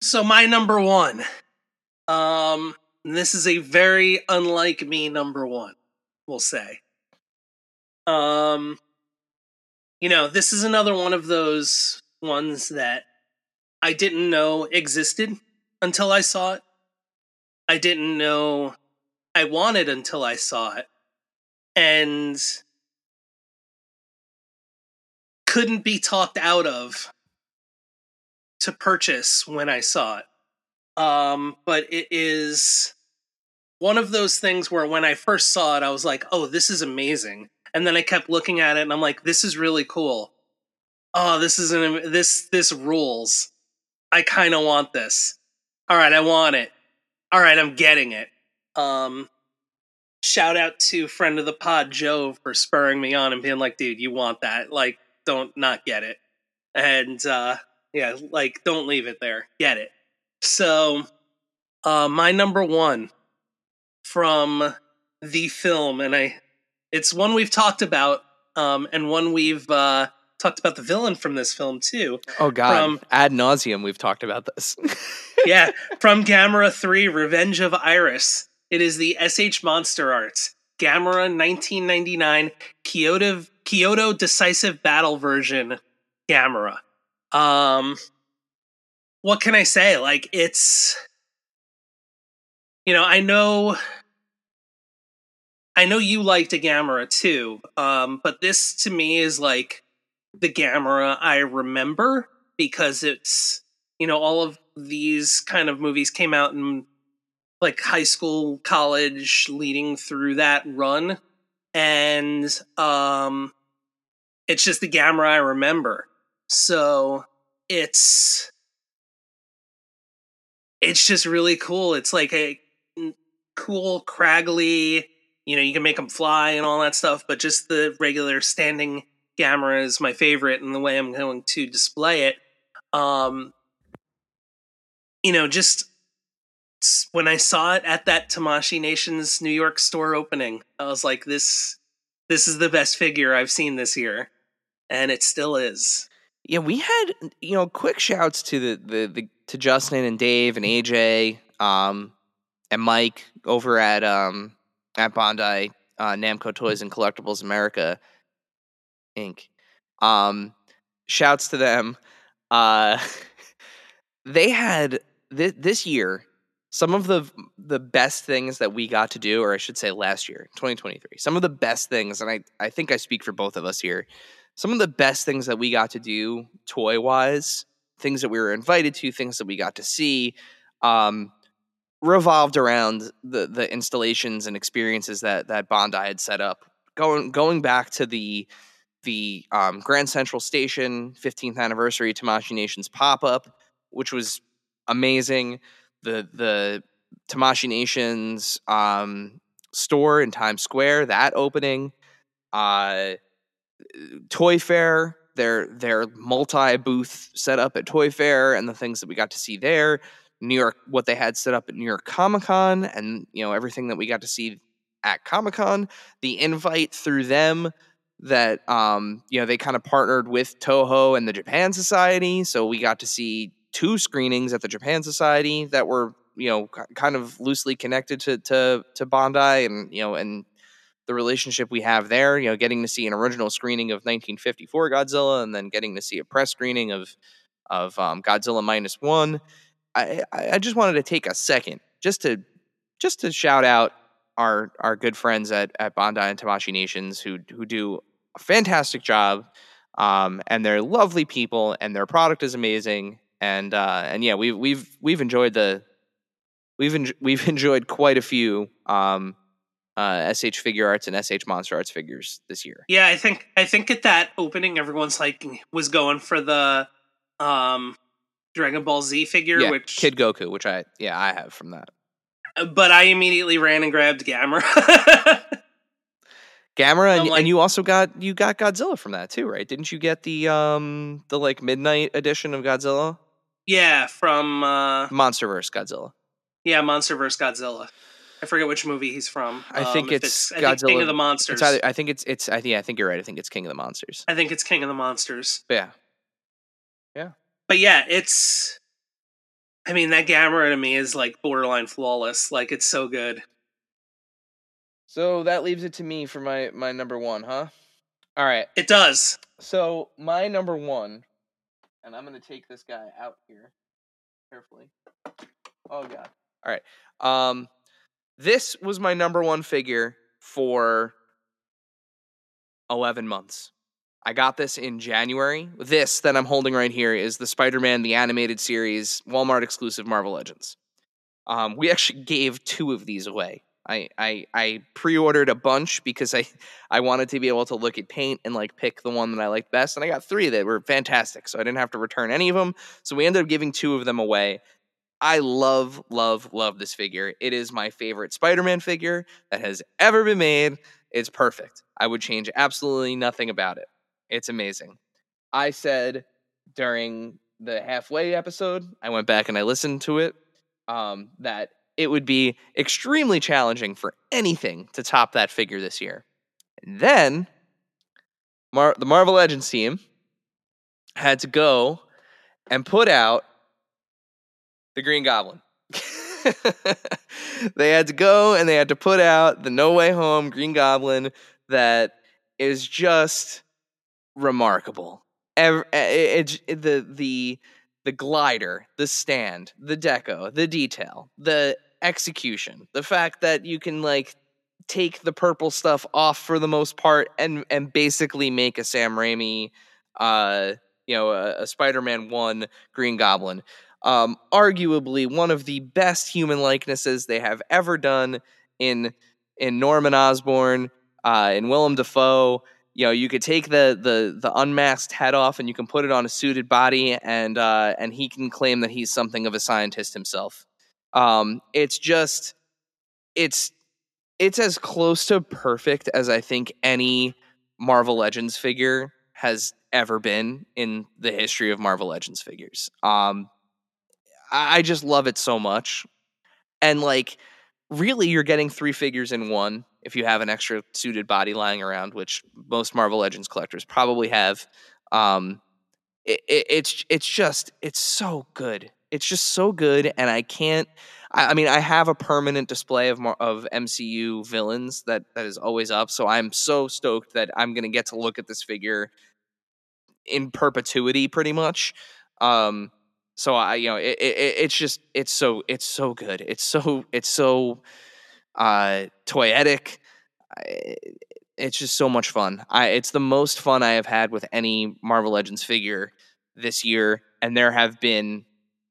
So my number one. Um this is a very unlike me number one, we'll say. Um you know, this is another one of those ones that I didn't know existed until I saw it. I didn't know I wanted until I saw it. And couldn't be talked out of to purchase when I saw it. Um, but it is one of those things where when I first saw it, I was like, oh, this is amazing. And then I kept looking at it and I'm like, this is really cool. Oh, this is an this this rules. I kind of want this. All right, I want it. All right, I'm getting it. Um shout out to friend of the pod Joe for spurring me on and being like, dude, you want that. Like don't not get it. And uh yeah, like don't leave it there. Get it. So, uh, my number one from the film, and I, it's one we've talked about, um, and one we've uh, talked about the villain from this film too. oh god From- ad nauseum we've talked about this [laughs] yeah, from Gamera 3 Revenge of Iris. It is the SH Monster Arts Gamera 1999 Kyoto Kyoto Decisive Battle version Gamera. Um what can I say? Like it's you know, I know I know you liked a Gamera too. Um but this to me is like the Gamera I remember because it's you know all of these kind of movies came out in like high school, college, leading through that run, and um, it's just the Gamera I remember. So it's it's just really cool. It's like a cool, craggly. You know, you can make them fly and all that stuff, but just the regular standing Gamera is my favorite, and the way I'm going to display it. Um, you know, just when I saw it at that Tamashii Nations New York store opening, I was like, this this is the best figure I've seen this year. And it still is. Yeah, we had you know quick shouts to the the, the to Justin and Dave and AJ um and Mike over at um at Bandai uh, Namco Toys and Collectibles America Inc. Um, shouts to them. Uh, [laughs] they had th- this year some of the the best things that we got to do, or I should say last year, 2023. Some of the best things, and I I think I speak for both of us here. Some of the best things that we got to do toy wise, things that we were invited to, things that we got to see, um, revolved around the the installations and experiences that that Bandai had set up. Going going back to the the um, Grand Central Station 15th anniversary Tamashii Nations pop up, which was amazing. The the Tamashii Nations um, store in Times Square that opening, uh, Toy Fair, their their multi booth setup at Toy Fair, and the things that we got to see there. New York, what they had set up at New York Comic Con, and you know everything that we got to see at Comic Con. The invite through them that um you know they kind of partnered with Toho and the Japan Society, so we got to see two screenings at the Japan Society that were you know kind of loosely connected to to to Bandai and you know and the relationship we have there. You know, getting to see an original screening of 1954 Godzilla and then getting to see a press screening of of um, Godzilla minus one. I I just wanted to take a second just to just to shout out our our good friends at at Bandai and Tamashii Nations who who do a fantastic job. Um, and they're lovely people, and their product is amazing. And uh, and yeah, we've we've we've enjoyed the we've en- we've [laughs] enjoyed quite a few um, uh, SH Figuarts and SH Monster Arts figures this year. Yeah, I think I think at that opening, everyone's like was going for the um Dragon Ball Z figure, yeah, which Kid Goku, which I yeah I have from that. but I immediately ran and grabbed Gamera. [laughs] Gamera, and, like- and you also got you got Godzilla from that too, right? Didn't you get the um the like midnight edition of Godzilla, yeah, from uh MonsterVerse Godzilla? yeah, MonsterVerse Godzilla. I forget which movie he's from. I think Um, if it's I think King of the Monsters. It's either I think it's it's I think I think you're right. I think it's King of the Monsters. I think it's King of the Monsters. But yeah, But yeah, it's. I mean, that Gamera to me is like borderline flawless. Like it's so good. so that leaves it to me for my my number one, huh? All right. It does. So my number one, and I'm gonna take this guy out here carefully. Oh god. All right. Um, this was my number one figure for eleven months. I got this in January. This that I'm holding right here is the Spider-Man the animated series Walmart exclusive Marvel Legends. Um, we actually gave two of these away. I, I I pre-ordered a bunch because I [laughs] I wanted to be able to look at paint and like pick the one that I liked best, and I got three that were fantastic. So I didn't have to return any of them. So we ended up giving two of them away. I love, love, love this figure. It is my favorite Spider-Man figure that has ever been made. It's perfect. I would change absolutely nothing about it. It's amazing. I said during the halfway episode, I went back and I listened to it, um, that it would be extremely challenging for anything to top that figure this year. And then Mar- the Marvel Legends team had to go and put out the Green Goblin. [laughs] they had to go and they had to put out the No Way Home Green Goblin that is just remarkable. Ev- it, it, the the the glider, the stand, the deco, the detail, the execution, the fact that you can like take the purple stuff off for the most part and and basically make a Sam Raimi uh you know a, a Spider-Man 1 Green Goblin. Um arguably one of the best human likenesses they have ever done in in Norman Osborn, uh in Willem Dafoe. You know, you could take the the the unmasked head off and you can put it on a suited body and uh and he can claim that he's something of a scientist himself. Um it's just it's it's as close to perfect as I think any Marvel Legends figure has ever been in the history of Marvel Legends figures. Um, I just love it so much, and like, really, you're getting three figures in one if you have an extra suited body lying around, which most Marvel Legends collectors probably have. Um, it, it, it's it's just it's so good. It's just so good, and I can't. I, I mean, I have a permanent display of Mar- of MCU villains that that is always up. So I'm so stoked that I'm gonna get to look at this figure in perpetuity, pretty much. Um, so I, you know, it, it, it's just it's so it's so good. It's so it's so uh toyetic. I- It's just so much fun. I it's the most fun I have had with any Marvel Legends figure this year, and there have been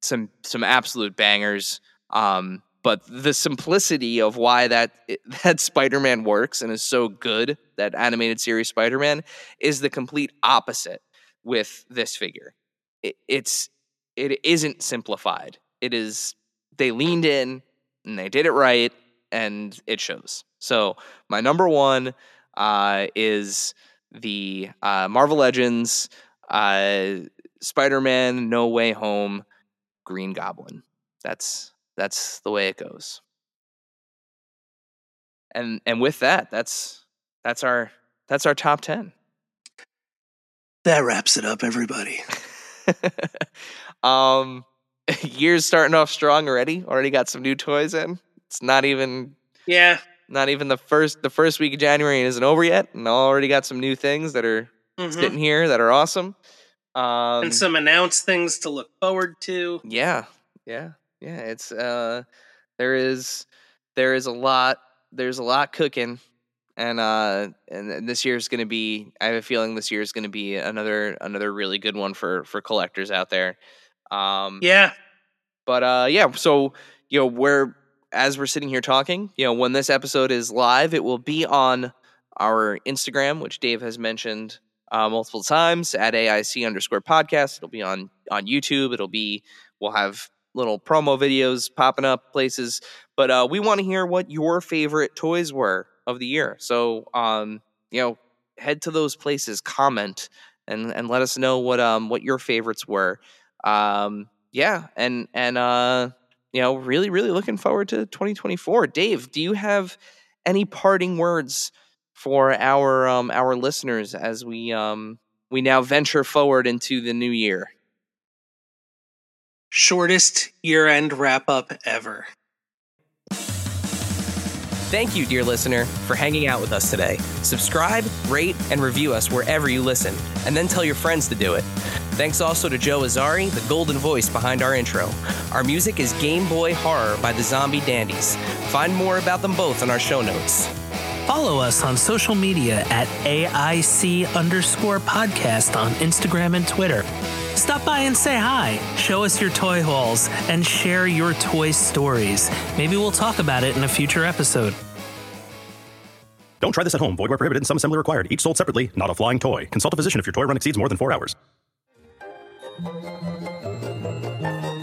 some some absolute bangers. Um, but the simplicity of why that [laughs] that Spider-Man works and is so good, that animated series Spider-Man, is the complete opposite with this figure. It, it's it isn't simplified. It is they leaned in and they did it right, and it shows. So my number one uh, is the uh, Marvel Legends uh, Spider-Man No Way Home Green Goblin. That's that's the way it goes. And and with that, that's that's our that's our top 10. That wraps it up, everybody. [laughs] um [laughs] year's starting off strong already. Already got some new toys in. It's not even Yeah. not even the first the first week of January isn't over yet, and I already got some new things that are mhm. sitting here that are awesome. Um, and some announced things to look forward to. yeah, yeah, yeah. It's uh, there is there is a lot there's a lot cooking, and uh, and this year's going to be. I have a feeling this year is going to be another another really good one for for collectors out there. Um, Yeah. but uh, yeah, so you know, we're as we're sitting here talking, you know, when this episode is live, it will be on our Instagram, which Dave has mentioned uh, multiple times at AIC underscore podcast. It'll be on on YouTube. It'll be we'll have little promo videos popping up places. But uh, we want to hear what your favorite toys were of the year. So um, you know, head to those places, comment, and and let us know what um what your favorites were. Um, yeah, and and uh, you know, really, really looking forward to 2024. Dave, do you have any parting words for our um our listeners as we um we now venture forward into the new year? Shortest year end wrap up ever. Thank you, dear listener, for hanging out with us today. Subscribe, rate, and review us wherever you listen, and then tell your friends to do it. Thanks also to Joe Azzari, the golden voice behind our intro. Our music is Game Boy Horror by the Zombie Dandies. Find more about them both on our show notes. Follow us on social media at AIC underscore podcast on Instagram and Twitter. Stop by and say hi, show us your toy hauls, and share your toy stories. Maybe we'll talk about it in a future episode. Don't try this at home. Void where prohibited and some assembly required. Each sold separately, not a flying toy. Consult a physician if your toy run exceeds more than four hours.